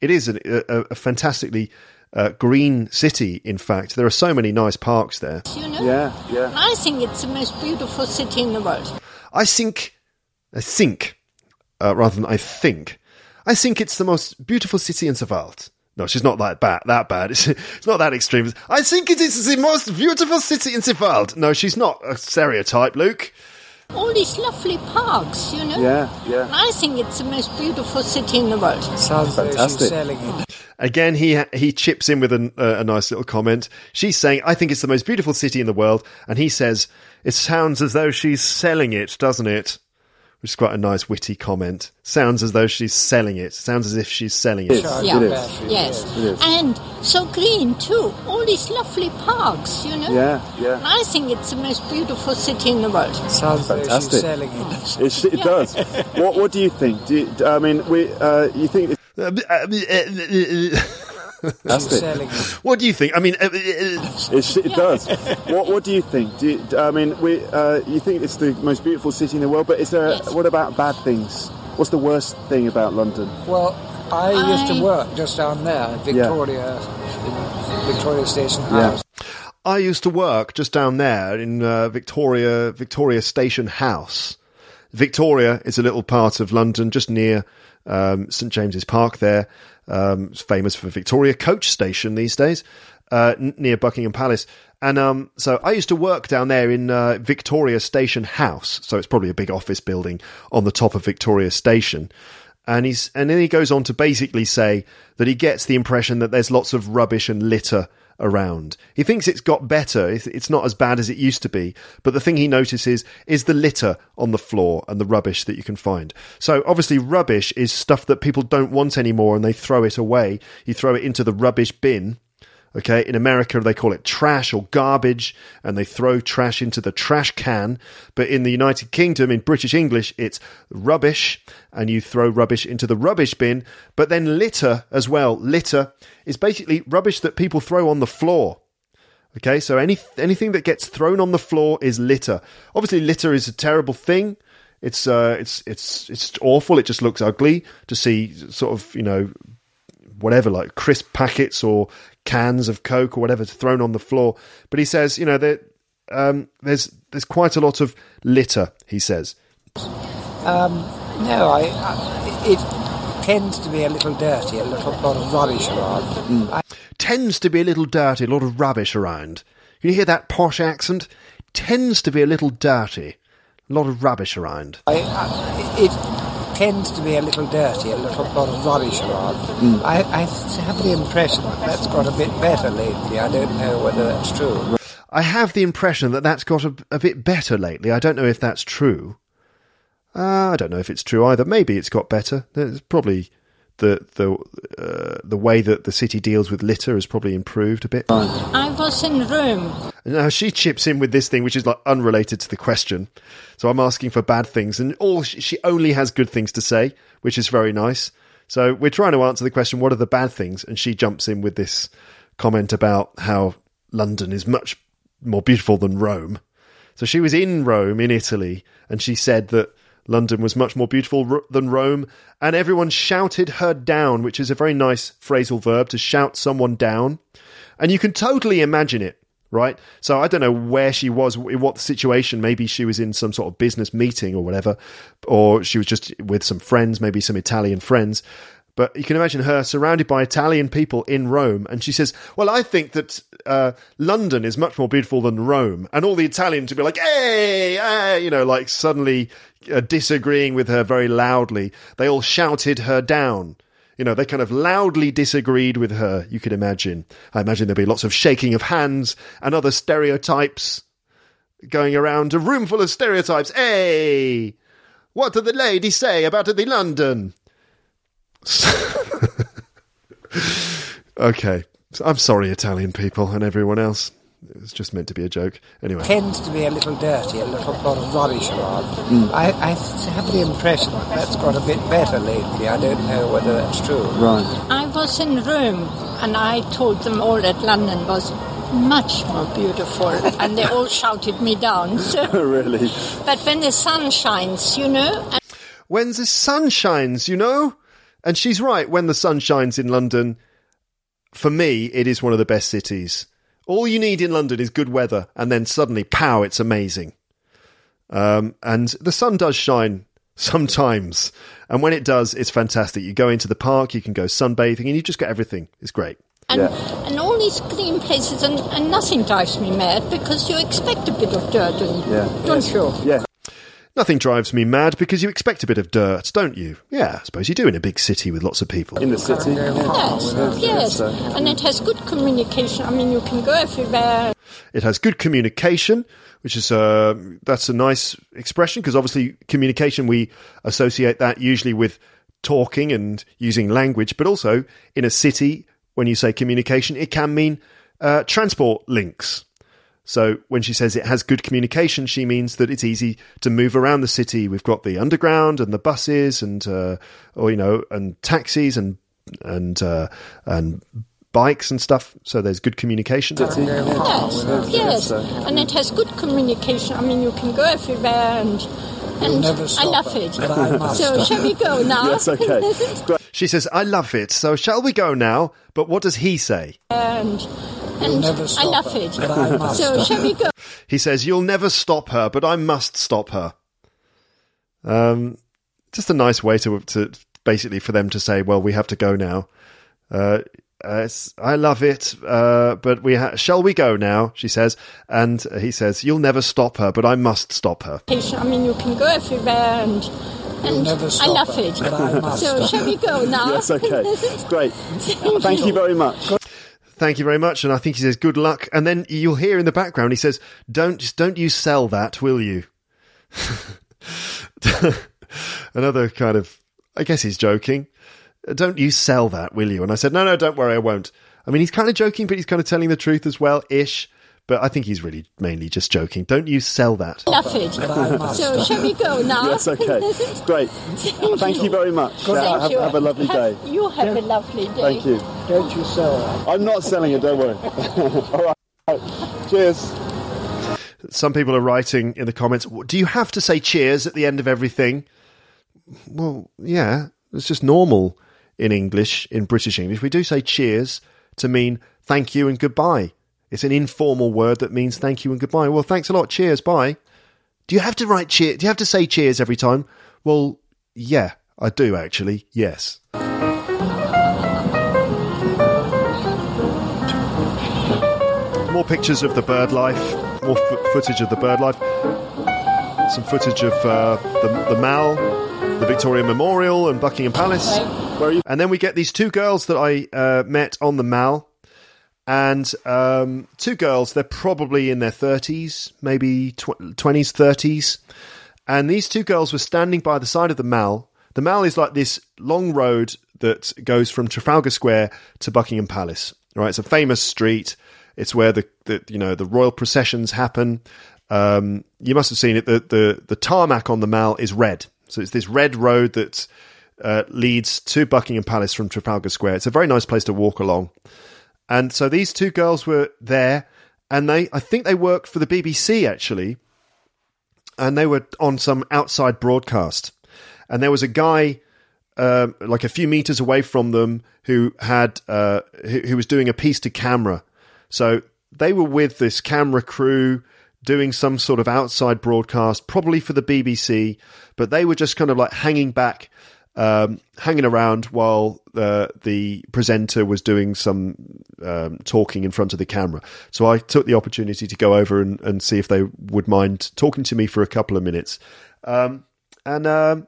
It is a, a, a fantastically uh, green city, in fact. There are so many nice parks there. You know. Yeah. Yeah. I think it's the most beautiful city in the world. I think, I think, uh, rather than I think, I think it's the most beautiful city in the world. No, she's not that bad. That bad. It's, it's not that extreme. I think it is the most beautiful city in the world. No, she's not a stereotype, Luke. All these lovely parks, you know. Yeah. Yeah. I think it's the most beautiful city in the world. sounds Fantastic. Again, he he chips in with a, uh, a nice little comment. She's saying, "I think it's the most beautiful city in the world," and he says, "It sounds as though she's selling it, doesn't it?" Which is quite a nice, witty comment. Sounds as though she's selling it. Sounds as if she's selling it. Yeah. Yes. And so green too. All these lovely parks, you know. Yeah, yeah. I think it's the most beautiful city in the world. Sounds like she's Fantastic. selling it. It, sh- it does. what What do you think? Do you, I mean, we uh, you think? Uh, uh, uh, She's selling it. What do you think? I mean, uh, uh, It, it does. What What do you think? Do you, I mean, we uh, you think it's the most beautiful city in the world? But is there? What about bad things? What's the worst thing about London? Well, I used to work just down there, Victoria, in Victoria Station Yeah. House. I used to work just down there in uh, Victoria Victoria Station House. Victoria is a little part of London, just near um, St James's Park. There, um, it's famous for Victoria Coach Station these days, uh, n- near Buckingham Palace. And um, so I used to work down there in uh, Victoria Station House. So it's probably a big office building on the top of Victoria Station. And he's and then he goes on to basically say that he gets the impression that there's lots of rubbish and litter around. He thinks it's got better. It's- not as bad as it used to be. But the thing he notices is the litter on the floor and the rubbish that you can find. So obviously, rubbish is stuff that people don't want anymore and they throw it away. You throw it into the rubbish bin. Okay, in America they call it trash or garbage, and they throw trash into the trash can. But in the United Kingdom, in British English, it's rubbish, and you throw rubbish into the rubbish bin. But then litter as well. Litter is basically rubbish that people throw on the floor. Okay, so any anything that gets thrown on the floor is litter. Obviously, litter is a terrible thing. It's uh, it's it's it's awful. It just looks ugly to see sort of you know whatever, like crisp packets or cans of Coke or whatever thrown on the floor. But he says, you know, that um, there's there's quite a lot of litter. He says. Um, no, I, I, it tends to be a little dirty, a little lot of rubbish around. I, Tends to be a little dirty, a lot of rubbish around. Can you hear that posh accent? Tends to be a little dirty, a lot of rubbish around. I, I, it tends to be a little dirty, a little lot of rubbish around. I, I have the impression that that's got a bit better lately. I don't know whether that's true. I have the impression that that's got a, a bit better lately. I don't know if that's true. Uh, I don't know if it's true either. Maybe it's got better. There's probably the the uh, the way that the city deals with litter has probably improved a bit. I was in Rome. Now she chips in with this thing, which is like unrelated to the question. So I'm asking for bad things, and all she, she only has good things to say, which is very nice. So we're trying to answer the question: what are the bad things? And she jumps in with this comment about how London is much more beautiful than Rome. So she was in Rome, in Italy, and she said that London was much more beautiful r- than Rome, and everyone shouted her down, which is a very nice phrasal verb to shout someone down. And you can totally imagine it, right? So I don't know where she was, in what situation. Maybe she was in some sort of business meeting or whatever, or she was just with some friends, maybe some Italian friends. But you can imagine her surrounded by Italian people in Rome, and she says, "Well, I think that uh, London is much more beautiful than Rome," and all the Italians would be like, "Hey, hey," you know, like suddenly uh, disagreeing with her very loudly. They all shouted her down. You know, they kind of loudly disagreed with her. You could imagine. I imagine there'd be lots of shaking of hands and other stereotypes going around. A room full of stereotypes. Hey, what did the lady say about the London? okay. I'm sorry, Italian people and everyone else. It was just meant to be a joke. Anyway. Tends to be a little dirty, a little lot of rubbish around. Hmm. I, I have the impression that that's got a bit better lately. I don't know whether that's true. Right. I was in Rome and I told them all that London was much more beautiful and they all shouted me down. So, really? but when the sun shines, you know, and When the sun shines, you know? And she's right, when the sun shines in London, for me, it is one of the best cities. All you need in London is good weather, and then suddenly, pow, it's amazing. Um, and the sun does shine sometimes. And when it does, it's fantastic. You go into the park, you can go sunbathing, and you just get everything. It's great. and, and all these green places and, and nothing drives me mad because you expect a bit of dirt and Yeah. don't you? Yeah. Nothing drives me mad because you expect a bit of dirt, don't you? Yeah, I suppose you do in a big city with lots of people. In the city? Yes, yes. And it has good communication. I mean, you can go everywhere. It has good communication, which is uh, that's a nice expression because obviously communication we associate that usually with talking and using language, but also in a city when you say communication, it can mean uh, transport links. So when she says it has good communication, she means that it's easy to move around the city. We've got the underground and the buses and uh, or you know and taxis and and uh, and bikes and stuff. So there's good communication. Yes, yes. And it has good communication. I mean, you can go everywhere and. And never I love it, it. but I must So, shall we go now? Yes, okay. She says, "I love it." So shall we go now? But what does he say? and and never I love it, it. but I must So, shall we go? He says, "You'll never stop her, but I must stop her." Um, just a nice way to to basically for them to say, "Well, we have to go now." Uh, uh, it's- I love it, uh, but we ha- shall we go now? She says, and he says, "You'll never stop her, but I must stop her." I mean, you can go everywhere and and never I love it, it. but I must So, shall we go now? Yes, okay. Great. Thank you very much. Thank you very much, and I think he says, "Good luck." And then you'll hear in the background he says, "Don't don't you sell that, will you?" Another kind of, I guess he's joking. Don't you sell that, will you? And I said, "No, no, don't worry, I won't." I mean, he's kind of joking, but he's kind of telling the truth as well, ish. But I think he's really mainly just joking. Don't you sell that? love it. So, shall we go now? Yes, okay. Great. Thank you very much. Thank have, you. have a lovely day. Have- You have a lovely day. Thank you. Don't you sell it. I'm not selling it, don't worry. All right. Cheers. Some people are writing in the comments, "Do you have to say cheers at the end of everything?" Well, yeah, it's just normal in English, in British English. We do say cheers to mean thank you and goodbye. It's an informal word that means thank you and goodbye. Well, thanks a lot. Cheers. Bye. Do you have to write cheer? Do you have to say cheers every time? Well, yeah, I do actually. Yes. More pictures of the bird life. More f- footage of the bird life. Some footage of uh, the, the Mall, the Victoria Memorial, and Buckingham Palace. Where are you? And then we get these two girls that I uh, met on the Mall. And um, two girls, they're probably in their 30s, maybe tw- 20s, 30s. And these two girls were standing by the side of the Mall. The Mall is like this long road that goes from Trafalgar Square to Buckingham Palace. Right, it's a famous street. It's where the, the you know the royal processions happen. Um, you must have seen it. The, the the tarmac on the Mall is red, so it's this red road that uh, leads to Buckingham Palace from Trafalgar Square. It's a very nice place to walk along. And so these two girls were there, and they I think they worked for the BBC actually, and they were on some outside broadcast, and there was a guy um, like a few meters away from them who had uh, who, who was doing a piece to camera. So they were with this camera crew doing some sort of outside broadcast, probably for the BBC, but they were just kind of like hanging back, um, hanging around while uh, the presenter was doing some um, talking in front of the camera. So I took the opportunity to go over and, and see if they would mind talking to me for a couple of minutes. Um, and um,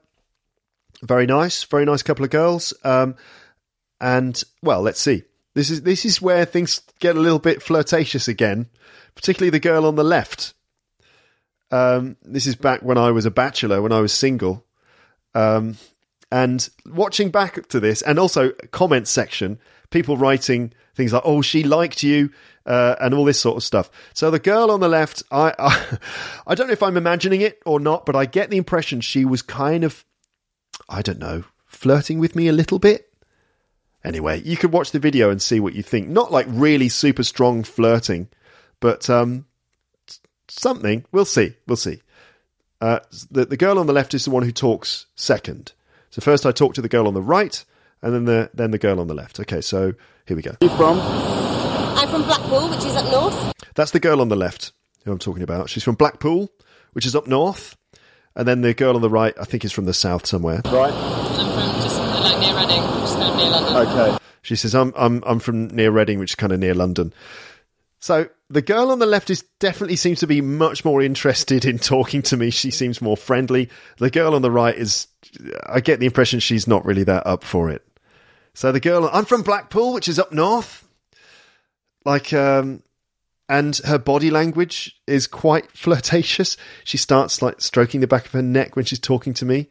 very nice, very nice couple of girls. Um, and well, let's see. This is this is where things get a little bit flirtatious again, particularly the girl on the left. Um, this is back when I was a bachelor, when I was single, um, and watching back to this, and also comment section, people writing things like "Oh, she liked you," uh, and all this sort of stuff. So the girl on the left, I, I I don't know if I'm imagining it or not, but I get the impression she was kind of I don't know, flirting with me a little bit. Anyway, you could watch the video and see what you think. Not like really super strong flirting, but um, something. We'll see. We'll see. Uh, the the girl on the left is the one who talks second. So first I talk to the girl on the right, and then the then the girl on the left. Okay, so here we go. You from? I'm from Blackpool, which is up north. That's the girl on the left who I'm talking about. She's from Blackpool, which is up north, and then the girl on the right, I think, is from the south somewhere. Right. I'm from just like near Reading, which is kind of near London. Okay. She says, "I'm I'm I'm from near Reading, which is kind of near London." So the girl on the left is definitely seems to be much more interested in talking to me. She seems more friendly. The girl on the right is, I get the impression she's not really that up for it. So the girl, I'm from Blackpool, which is up north. Like, um, and her body language is quite flirtatious. She starts like stroking the back of her neck when she's talking to me.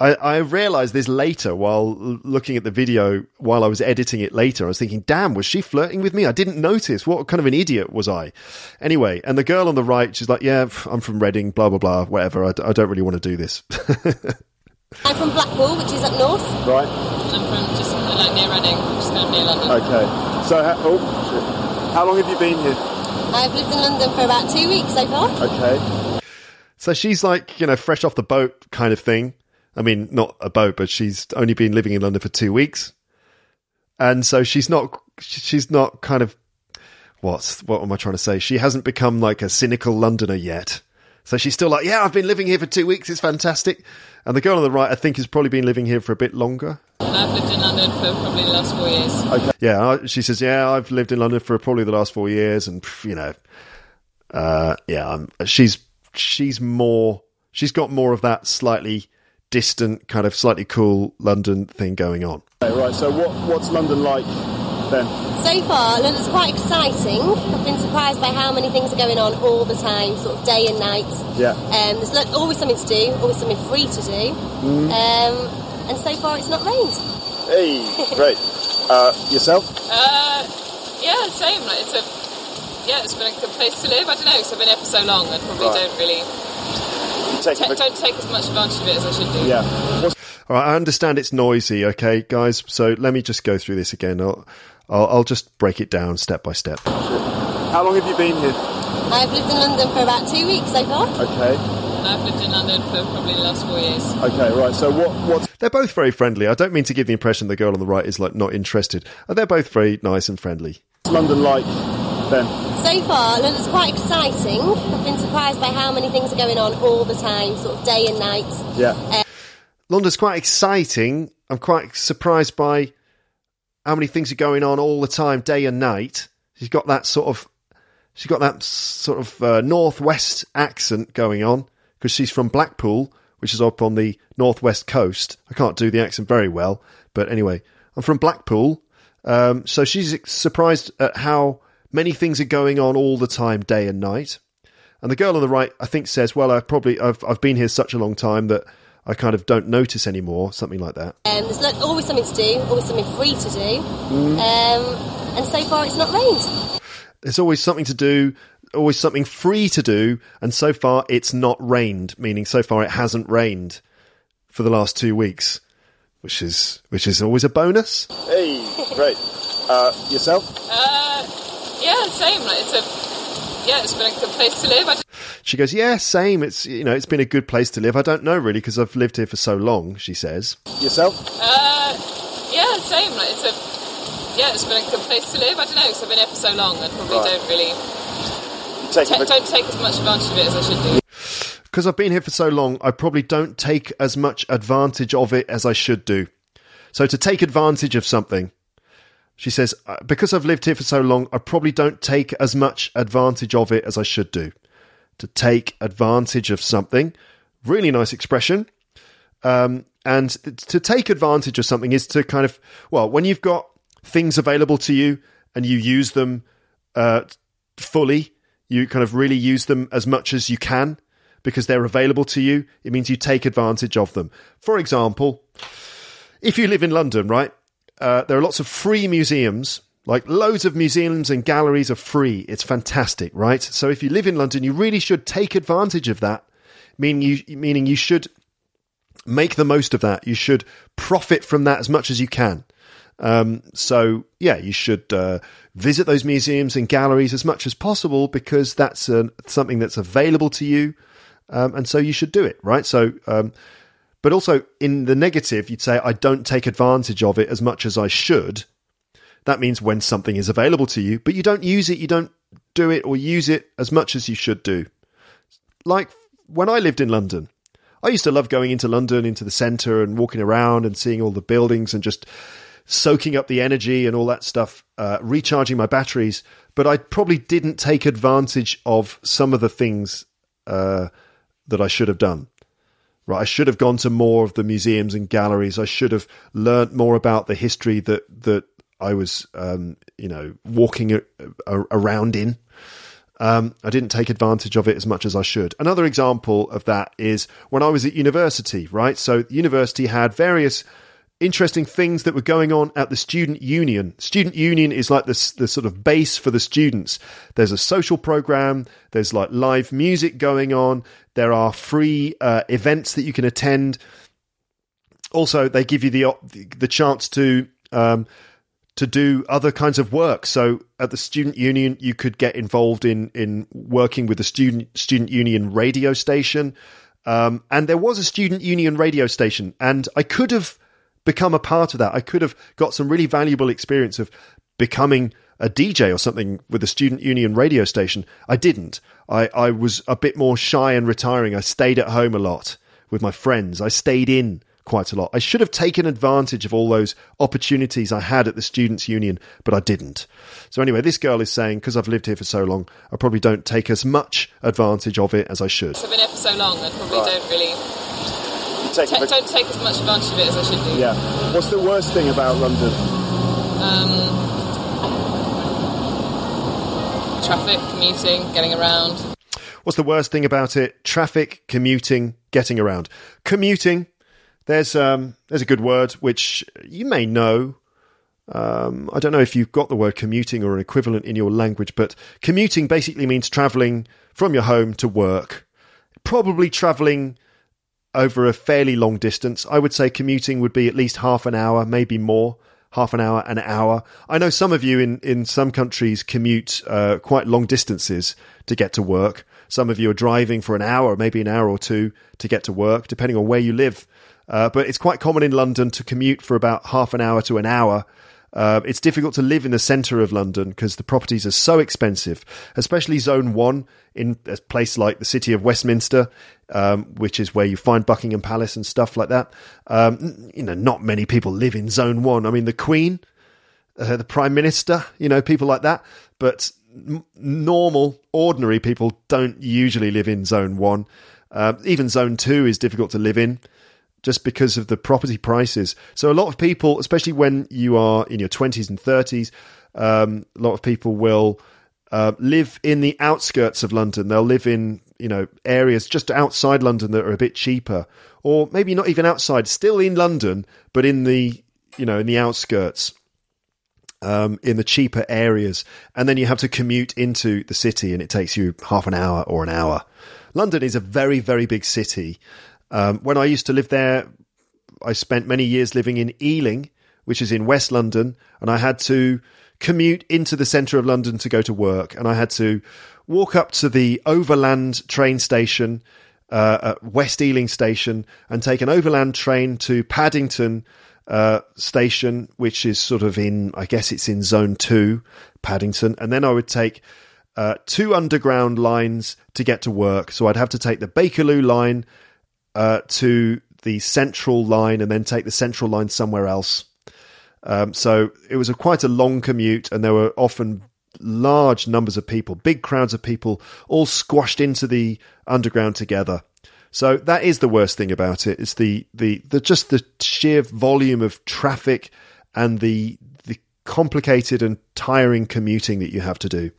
I, I realized this later while looking at the video while I was editing it later. I was thinking, damn, was she flirting with me? I didn't notice. What kind of an idiot was I? Anyway, and the girl on the right, she's like, yeah, I'm from Reading, blah, blah, blah, whatever. I, I don't really want to do this. I'm from Blackpool, which is up north. Right. I'm from just like near Reading, just kind of near London. Okay. So, how, oh, how long have you been here? I've lived in London for about two weeks so far. Okay. So she's like, you know, fresh off the boat kind of thing. I mean, not a boat, but she's only been living in London for two weeks, and so she's not she's not kind of what's what am I trying to say? She hasn't become like a cynical Londoner yet. So she's still like, yeah, I've been living here for two weeks. It's fantastic. And the girl on the right, I think, has probably been living here for a bit longer. I've lived in London for probably the last four years. Okay. Yeah, she says, yeah, I've lived in London for probably the last four years, and you know, uh, yeah, I'm, she's she's more she's got more of that slightly distant, kind of slightly cool London thing going on. Okay, right. So, what what's London like then? So far, London's quite exciting. I've been surprised by how many things are going on all the time, sort of day and night. Yeah. Um, there's lo- always something to do, always something free to do. Mm. Um, and so far, it's not rained. Hey, great. Uh, yourself? Uh, yeah, same. Like it's a yeah, it's been a good place to live. I don't know, because I've been here for so long. I probably Right. don't really Take ta- don't take as much advantage of it as I should do. Yeah. What's, All right, I understand it's noisy, okay, guys. So let me just go through this again. I'll, I'll, I'll just break it down step by step. how long have you been here? I've lived in London for about two weeks so far. Okay. I've lived in London for probably the last four years. Okay. Right. So, what what's They're both very friendly. I don't mean to give the impression the girl on the right is like not interested. Uh, They're both very nice and friendly. London like then? So far, London's quite exciting. I've been surprised by how many things are going on all the time, sort of day and night. Yeah. London's quite exciting. I'm quite surprised by how many things are going on all the time, day and night. She's got that sort of, she's got that sort of uh, northwest accent going on because she's from Blackpool, which is up on the northwest coast. I can't do the accent very well, but anyway, I'm from Blackpool, um, so she's surprised at how many things are going on all the time, day and night. And the girl on the right, I think, says, "Well, I've probably I've I've been here such a long time that I kind of don't notice anymore." Something like that. Um, there's lo- always something to do, always something free to do. Mm. Um, and so far, it's not rained. There's always something to do, always something free to do, and so far it's not rained. Meaning, so far it hasn't rained for the last two weeks, which is which is always a bonus. Hey, great. Uh, yourself? Uh, yeah, same. Like it's a yeah, it's been a good place to live. I She goes, "Yeah, same. It's you know, it's been a good place to live. I don't know really because I've lived here for so long." She says. Yourself? Uh, yeah, same. Like it's a yeah, it's been a good place to live. I don't know, because I've been here for so long. I probably Right. don't really Take ta- don't take as much advantage of it as I should do. because I've been here for so long, I probably don't take as much advantage of it as I should do. So to take advantage of something, she says, "Uh, because I've lived here for so long, I probably don't take as much advantage of it as I should do. To take advantage of something, really nice expression. Um, and to take advantage of something is to kind of, well, when you've got things available to you and you use them uh, fully, you kind of really use them as much as you can because they're available to you. It means you take advantage of them. For example, if you live in London, right, uh, there are lots of free museums. Like loads of museums and galleries are free. It's fantastic, right? So if you live in London, you really should take advantage of that. Meaning you, meaning you should make the most of that. You should profit from that as much as you can. Um, so yeah, you should uh, visit those museums and galleries as much as possible because that's uh, something that's available to you, um, and so you should do it, right? So, um, but also in the negative, you'd say I don't take advantage of it as much as I should. That means when something is available to you, but you don't use it, you don't do it or use it as much as you should do. Like when I lived in London, I used to love going into London, into the centre, and walking around and seeing all the buildings and just soaking up the energy and all that stuff, uh, recharging my batteries. But I probably didn't take advantage of some of the things uh, that I should have done. Right, I should have gone to more of the museums and galleries. I should have learnt more about the history that that I was, um, you know, walking a, a, around in. Um, I didn't take advantage of it as much as I should. Another example of that is when I was at university. Right, so university had various interesting things that were going on at the student union. Student union is like the, the sort of base for the students. There's a social program, there's like live music going on, there are free uh, events that you can attend. Also, they give you the the chance to um, to do other kinds of work. So at the student union, you could get involved in in working with the student student union radio station. Um, and there was a student union radio station, and I could have become a part of that. I could have got some really valuable experience of becoming a DJ or something with a student union radio station. I didn't. I, I was a bit more shy and retiring. I stayed at home a lot with my friends. I stayed in quite a lot. I should have taken advantage of all those opportunities I had at the Students' Union, but I didn't. So, anyway, this girl is saying, because I've lived here for so long, I probably don't take as much advantage of it as I should. I've been here for so long, I probably Right. don't really. Take ta- the- don't take as much advantage of it as I should do. Yeah. What's the worst thing about London? Um, traffic, commuting, getting around. What's the worst thing about it? Traffic, commuting, getting around. Commuting, there's um, there's a good word which you may know. Um, I don't know if you've got the word commuting or an equivalent in your language, but commuting basically means travelling from your home to work. Probably travelling over a fairly long distance. I would say commuting would be at least half an hour, maybe more. Half an hour, an hour. I know some of you in, in some countries commute uh, quite long distances to get to work. Some of you are driving for an hour, maybe an hour or two to get to work, depending on where you live. Uh, but it's quite common in London to commute for about half an hour to an hour. Uh, it's difficult to live in the centre of London because the properties are so expensive, especially Zone 1 in a place like the city of Westminster, um, which is where you find Buckingham Palace and stuff like that. Um, you know, not many people live in Zone 1. I mean, the Queen, uh, the Prime Minister, you know, people like that. But normal, ordinary people don't usually live in Zone 1. Uh, even Zone 2 is difficult to live in just because of the property prices. So a lot of people, especially when you are in your 20s and 30s, um, a lot of people will uh, live in the outskirts of London. They'll live in, you know, areas just outside London that are a bit cheaper or maybe not even outside, still in London, but in the, you know, in the outskirts. Um, in the cheaper areas, and then you have to commute into the city, and it takes you half an hour or an hour. London is a very, very big city. Um, when I used to live there, I spent many years living in Ealing, which is in West London, and I had to commute into the centre of London to go to work, and I had to walk up to the Overland train station uh, at West Ealing station and take an overland train to Paddington uh, station, which is sort of in, I guess it's in Zone Two, Paddington, and then I would take uh, two underground lines to get to work. So I'd have to take the Bakerloo line uh, to the central line and then take the central line somewhere else. Um, so it was a quite a long commute, and there were often large numbers of people, big crowds of people, all squashed into the underground together. So that is the worst thing about it. It's the the, the just the sheer volume of traffic and the the complicated and tiring commuting that you have to do.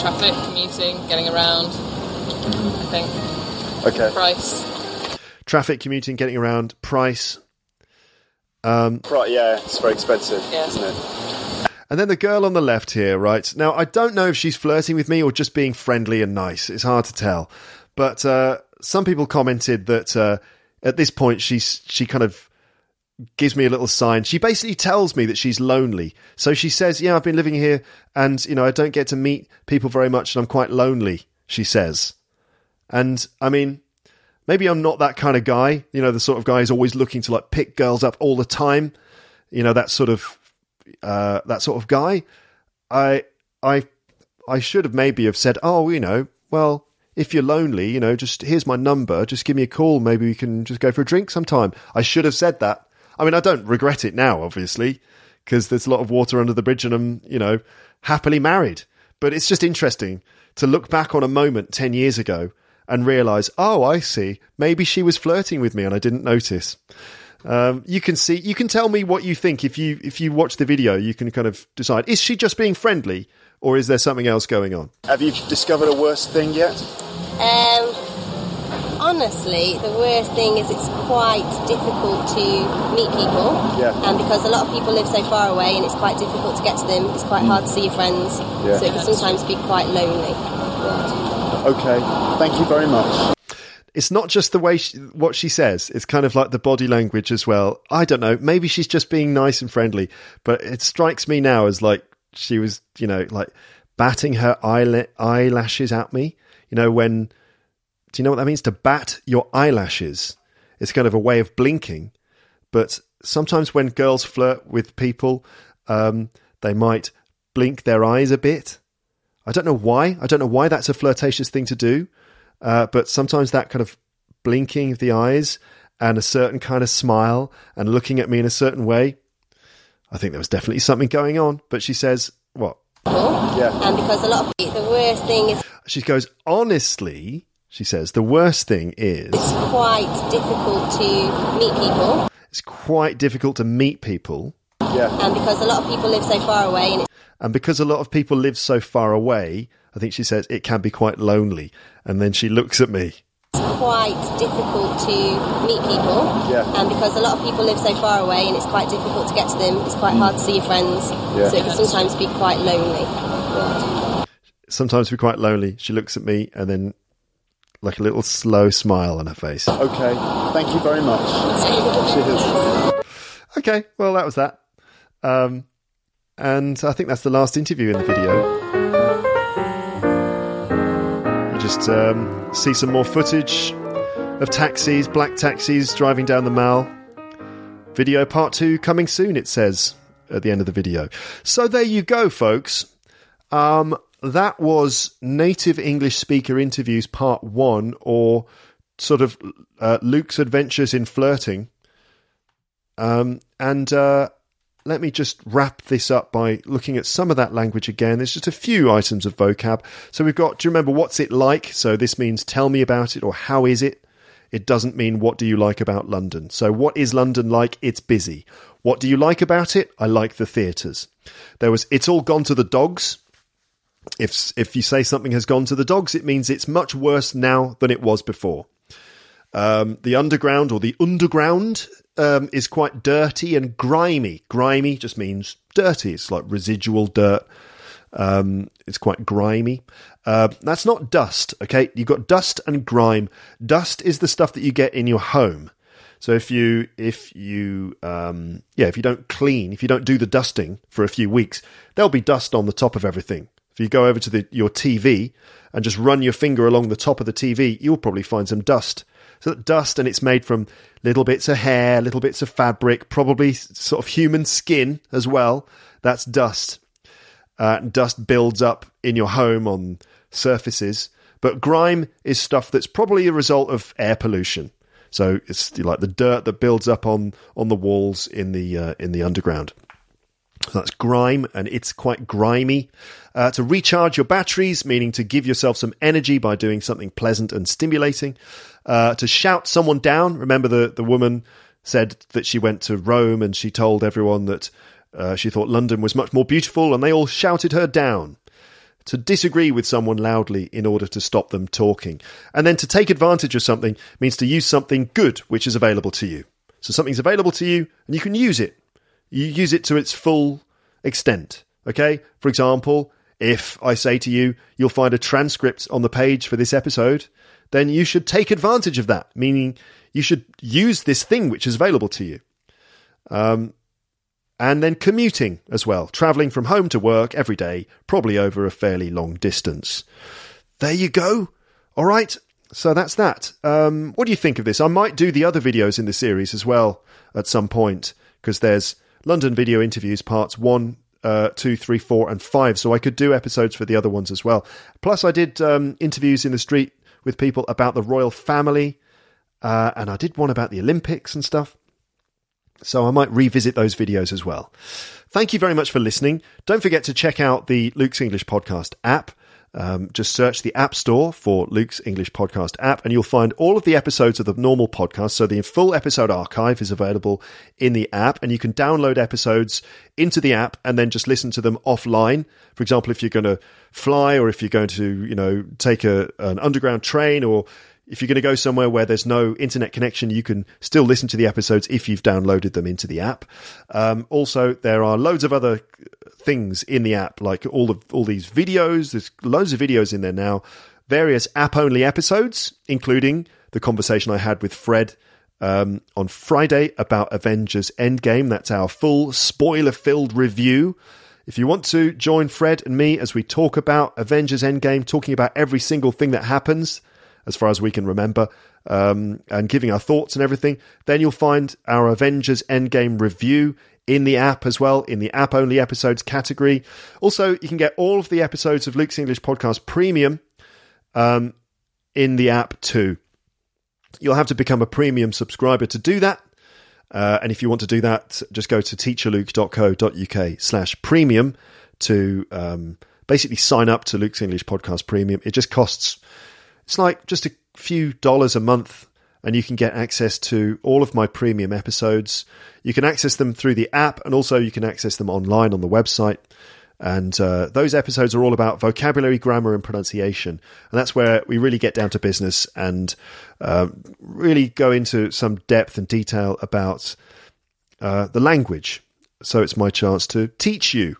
Traffic, commuting, getting around. I think. Okay. Price. Traffic, commuting, getting around, price. Um, Right, yeah, it's very expensive, Yeah. isn't it? And then the girl on the left here, right? Now, I don't know if she's flirting with me or just being friendly and nice. It's hard to tell. But uh, some people commented that uh, at this point, she's she kind of gives me a little sign. She basically tells me that she's lonely. So she says, "Yeah, I've been living here, and you know, I don't get to meet people very much, and I'm quite lonely." She says, and I mean, maybe I'm not that kind of guy. You know, the sort of guy who's always looking to like pick girls up all the time. You know, that sort of uh, that sort of guy. I I I should have maybe have said, oh, you know, well, if you're lonely, you know, just here's my number. Just give me a call. Maybe we can just go for a drink sometime. I should have said that. I mean, I don't regret it now, obviously, because there's a lot of water under the bridge and I'm, you know, happily married. But it's just interesting to look back on a moment 10 years ago and realize, oh, I see. Maybe she was flirting with me and I didn't notice. Um, you can see, you can tell me what you think if you if you watch the video. You can kind of decide: is she just being friendly, or is there something else going on? Have you discovered a worse thing yet? Um, honestly, the worst thing is it's quite difficult to meet people. Yeah. And because a lot of people live so far away and it's quite difficult to get to them, it's quite mm. hard to see your friends. Yeah. So it can sometimes be quite lonely. Okay, thank you very much. It's not just the way she, what she says; it's kind of like the body language as well. I don't know. Maybe she's just being nice and friendly, but it strikes me now as like she was, you know, like batting her eyel- eyelashes at me. You know, when do you know what that means? To bat your eyelashes. It's kind of a way of blinking. But sometimes when girls flirt with people, um, they might blink their eyes a bit. I don't know why. I don't know why that's a flirtatious thing to do. Uh, but sometimes that kind of blinking of the eyes and a certain kind of smile and looking at me in a certain way, I think there was definitely something going on. But she says, what? Yeah. And because a lot of people, the worst thing is She goes, honestly, she says, the worst thing is it's quite difficult to meet people. it's quite difficult to meet people. Yeah. And because a lot of people live so far away and And because a lot of people live so far away, I think she says it can be quite lonely. And then she looks at me. it's quite difficult to meet people. Yeah. And because a lot of people live so far away and it's quite difficult to get to them, it's quite mm. hard to see your friends. Yeah. So it can sometimes be quite lonely. Sometimes we're quite lonely. She looks at me and then like a little slow smile on her face. Okay, thank you very much. Cheers. Okay, well, that was that. Um, and I think that's the last interview in the video. We just um, see some more footage of taxis, black taxis driving down the Mall. Video part two coming soon, it says at the end of the video. So there you go, folks. Um, that was native English speaker interviews part one, or sort of uh, Luke's adventures in flirting. Um, and uh, let me just wrap this up by looking at some of that language again. There's just a few items of vocab. So we've got, do you remember what's it like? So this means tell me about it or how is it? It doesn't mean what do you like about London. So what is London like? It's busy. What do you like about it? I like the theatres. There was it's all gone to the dogs. If if you say something has gone to the dogs, it means it's much worse now than it was before. Um, the underground or the underground um, is quite dirty and grimy. Grimy just means dirty. It's like residual dirt. Um, it's quite grimy. Uh, that's not dust, okay? You've got dust and grime. Dust is the stuff that you get in your home. So if you if you um, yeah if you don't clean if you don't do the dusting for a few weeks, there'll be dust on the top of everything. If you go over to the, your TV and just run your finger along the top of the TV, you'll probably find some dust. So that dust, and it's made from little bits of hair, little bits of fabric, probably sort of human skin as well. That's dust. Uh, dust builds up in your home on surfaces, but grime is stuff that's probably a result of air pollution. So it's like the dirt that builds up on on the walls in the uh, in the underground. So that's grime, and it's quite grimy. Uh, to recharge your batteries, meaning to give yourself some energy by doing something pleasant and stimulating. Uh, to shout someone down. Remember, the, the woman said that she went to Rome and she told everyone that uh, she thought London was much more beautiful, and they all shouted her down. To disagree with someone loudly in order to stop them talking. And then to take advantage of something means to use something good which is available to you. So something's available to you, and you can use it you use it to its full extent. Okay? For example, if I say to you, you'll find a transcript on the page for this episode, then you should take advantage of that, meaning you should use this thing which is available to you. Um, and then commuting as well, traveling from home to work every day, probably over a fairly long distance. There you go. All right. So that's that. Um, what do you think of this? I might do the other videos in the series as well at some point because there's London video interviews parts one, uh, two, three, four, and five. So I could do episodes for the other ones as well. Plus, I did um, interviews in the street with people about the royal family, uh, and I did one about the Olympics and stuff. So I might revisit those videos as well. Thank you very much for listening. Don't forget to check out the Luke's English Podcast app. Um, just search the App Store for Luke's English Podcast app, and you'll find all of the episodes of the normal podcast. So the full episode archive is available in the app, and you can download episodes into the app and then just listen to them offline. For example, if you're going to fly, or if you're going to, you know, take a, an underground train, or if you're going to go somewhere where there's no internet connection, you can still listen to the episodes if you've downloaded them into the app. Um, also, there are loads of other things in the app, like all of all these videos. There's loads of videos in there now. Various app-only episodes, including the conversation I had with Fred um, on Friday about Avengers Endgame. That's our full spoiler-filled review. If you want to join Fred and me as we talk about Avengers Endgame, talking about every single thing that happens as far as we can remember, um, and giving our thoughts and everything, then you'll find our Avengers Endgame review in the app as well, in the app only episodes category. Also, you can get all of the episodes of Luke's English Podcast Premium um, in the app too. You'll have to become a premium subscriber to do that. Uh, and if you want to do that, just go to teacherluke.co.uk slash premium to um, basically sign up to Luke's English Podcast Premium. It just costs it's like just a few dollars a month, and you can get access to all of my premium episodes. You can access them through the app, and also you can access them online on the website. And uh, those episodes are all about vocabulary, grammar, and pronunciation. And that's where we really get down to business and uh, really go into some depth and detail about uh, the language. So it's my chance to teach you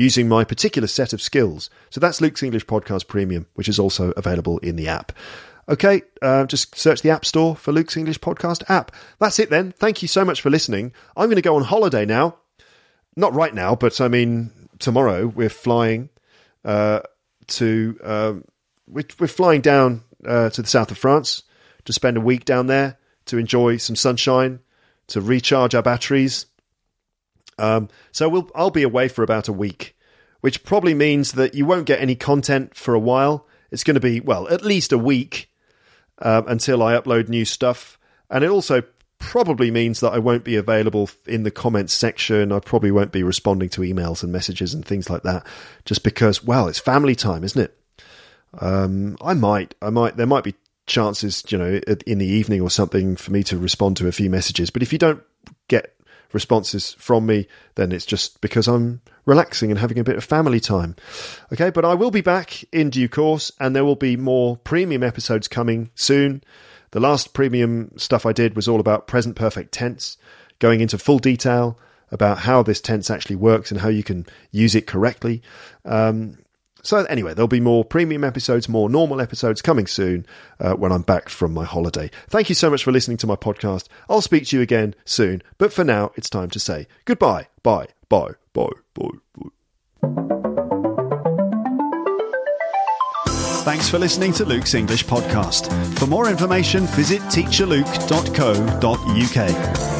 using my particular set of skills. So that's Luke's English Podcast Premium, which is also available in the app. Okay, uh, just search the App Store for Luke's English Podcast app. That's it then. Thank you so much for listening. I'm going to go on holiday now. Not right now, but I mean, tomorrow we're flying uh, to. Um, we're, flying down uh, to the south of France to spend a week down there to enjoy some sunshine, to recharge our batteries, um, so we'll, I'll be away for about a week, which probably means that you won't get any content for a while. It's going to be, well, at least a week um, until I upload new stuff. And it also probably means that I won't be available in the comments section. I probably won't be responding to emails and messages and things like that, just because, well, it's family time, isn't it? Um, I might, I might, there might be chances, you know, in the evening or something for me to respond to a few messages. But if you don't get responses from me, then it's just because I'm relaxing and having a bit of family time. Okay, but I will be back in due course and there will be more premium episodes coming soon. The last premium stuff I did was all about present perfect tense, going into full detail about how this tense actually works and how you can use it correctly. Um, so, anyway, there'll be more premium episodes, more normal episodes coming soon uh, when I'm back from my holiday. Thank you so much for listening to my podcast. I'll speak to you again soon. But for now, it's time to say goodbye. Bye. Bye. Bye. Bye. Bye. Thanks for listening to Luke's English Podcast. For more information, visit teacherluke.co.uk.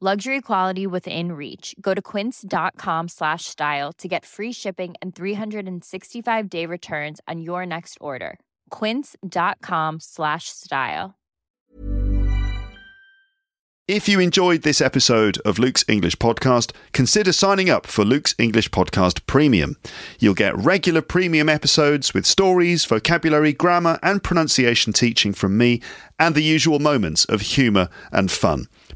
Luxury quality within reach. Go to quince.com slash style to get free shipping and 365 day returns on your next order. Quince.com slash style. If you enjoyed this episode of Luke's English Podcast, consider signing up for Luke's English Podcast Premium. You'll get regular premium episodes with stories, vocabulary, grammar, and pronunciation teaching from me, and the usual moments of humour and fun.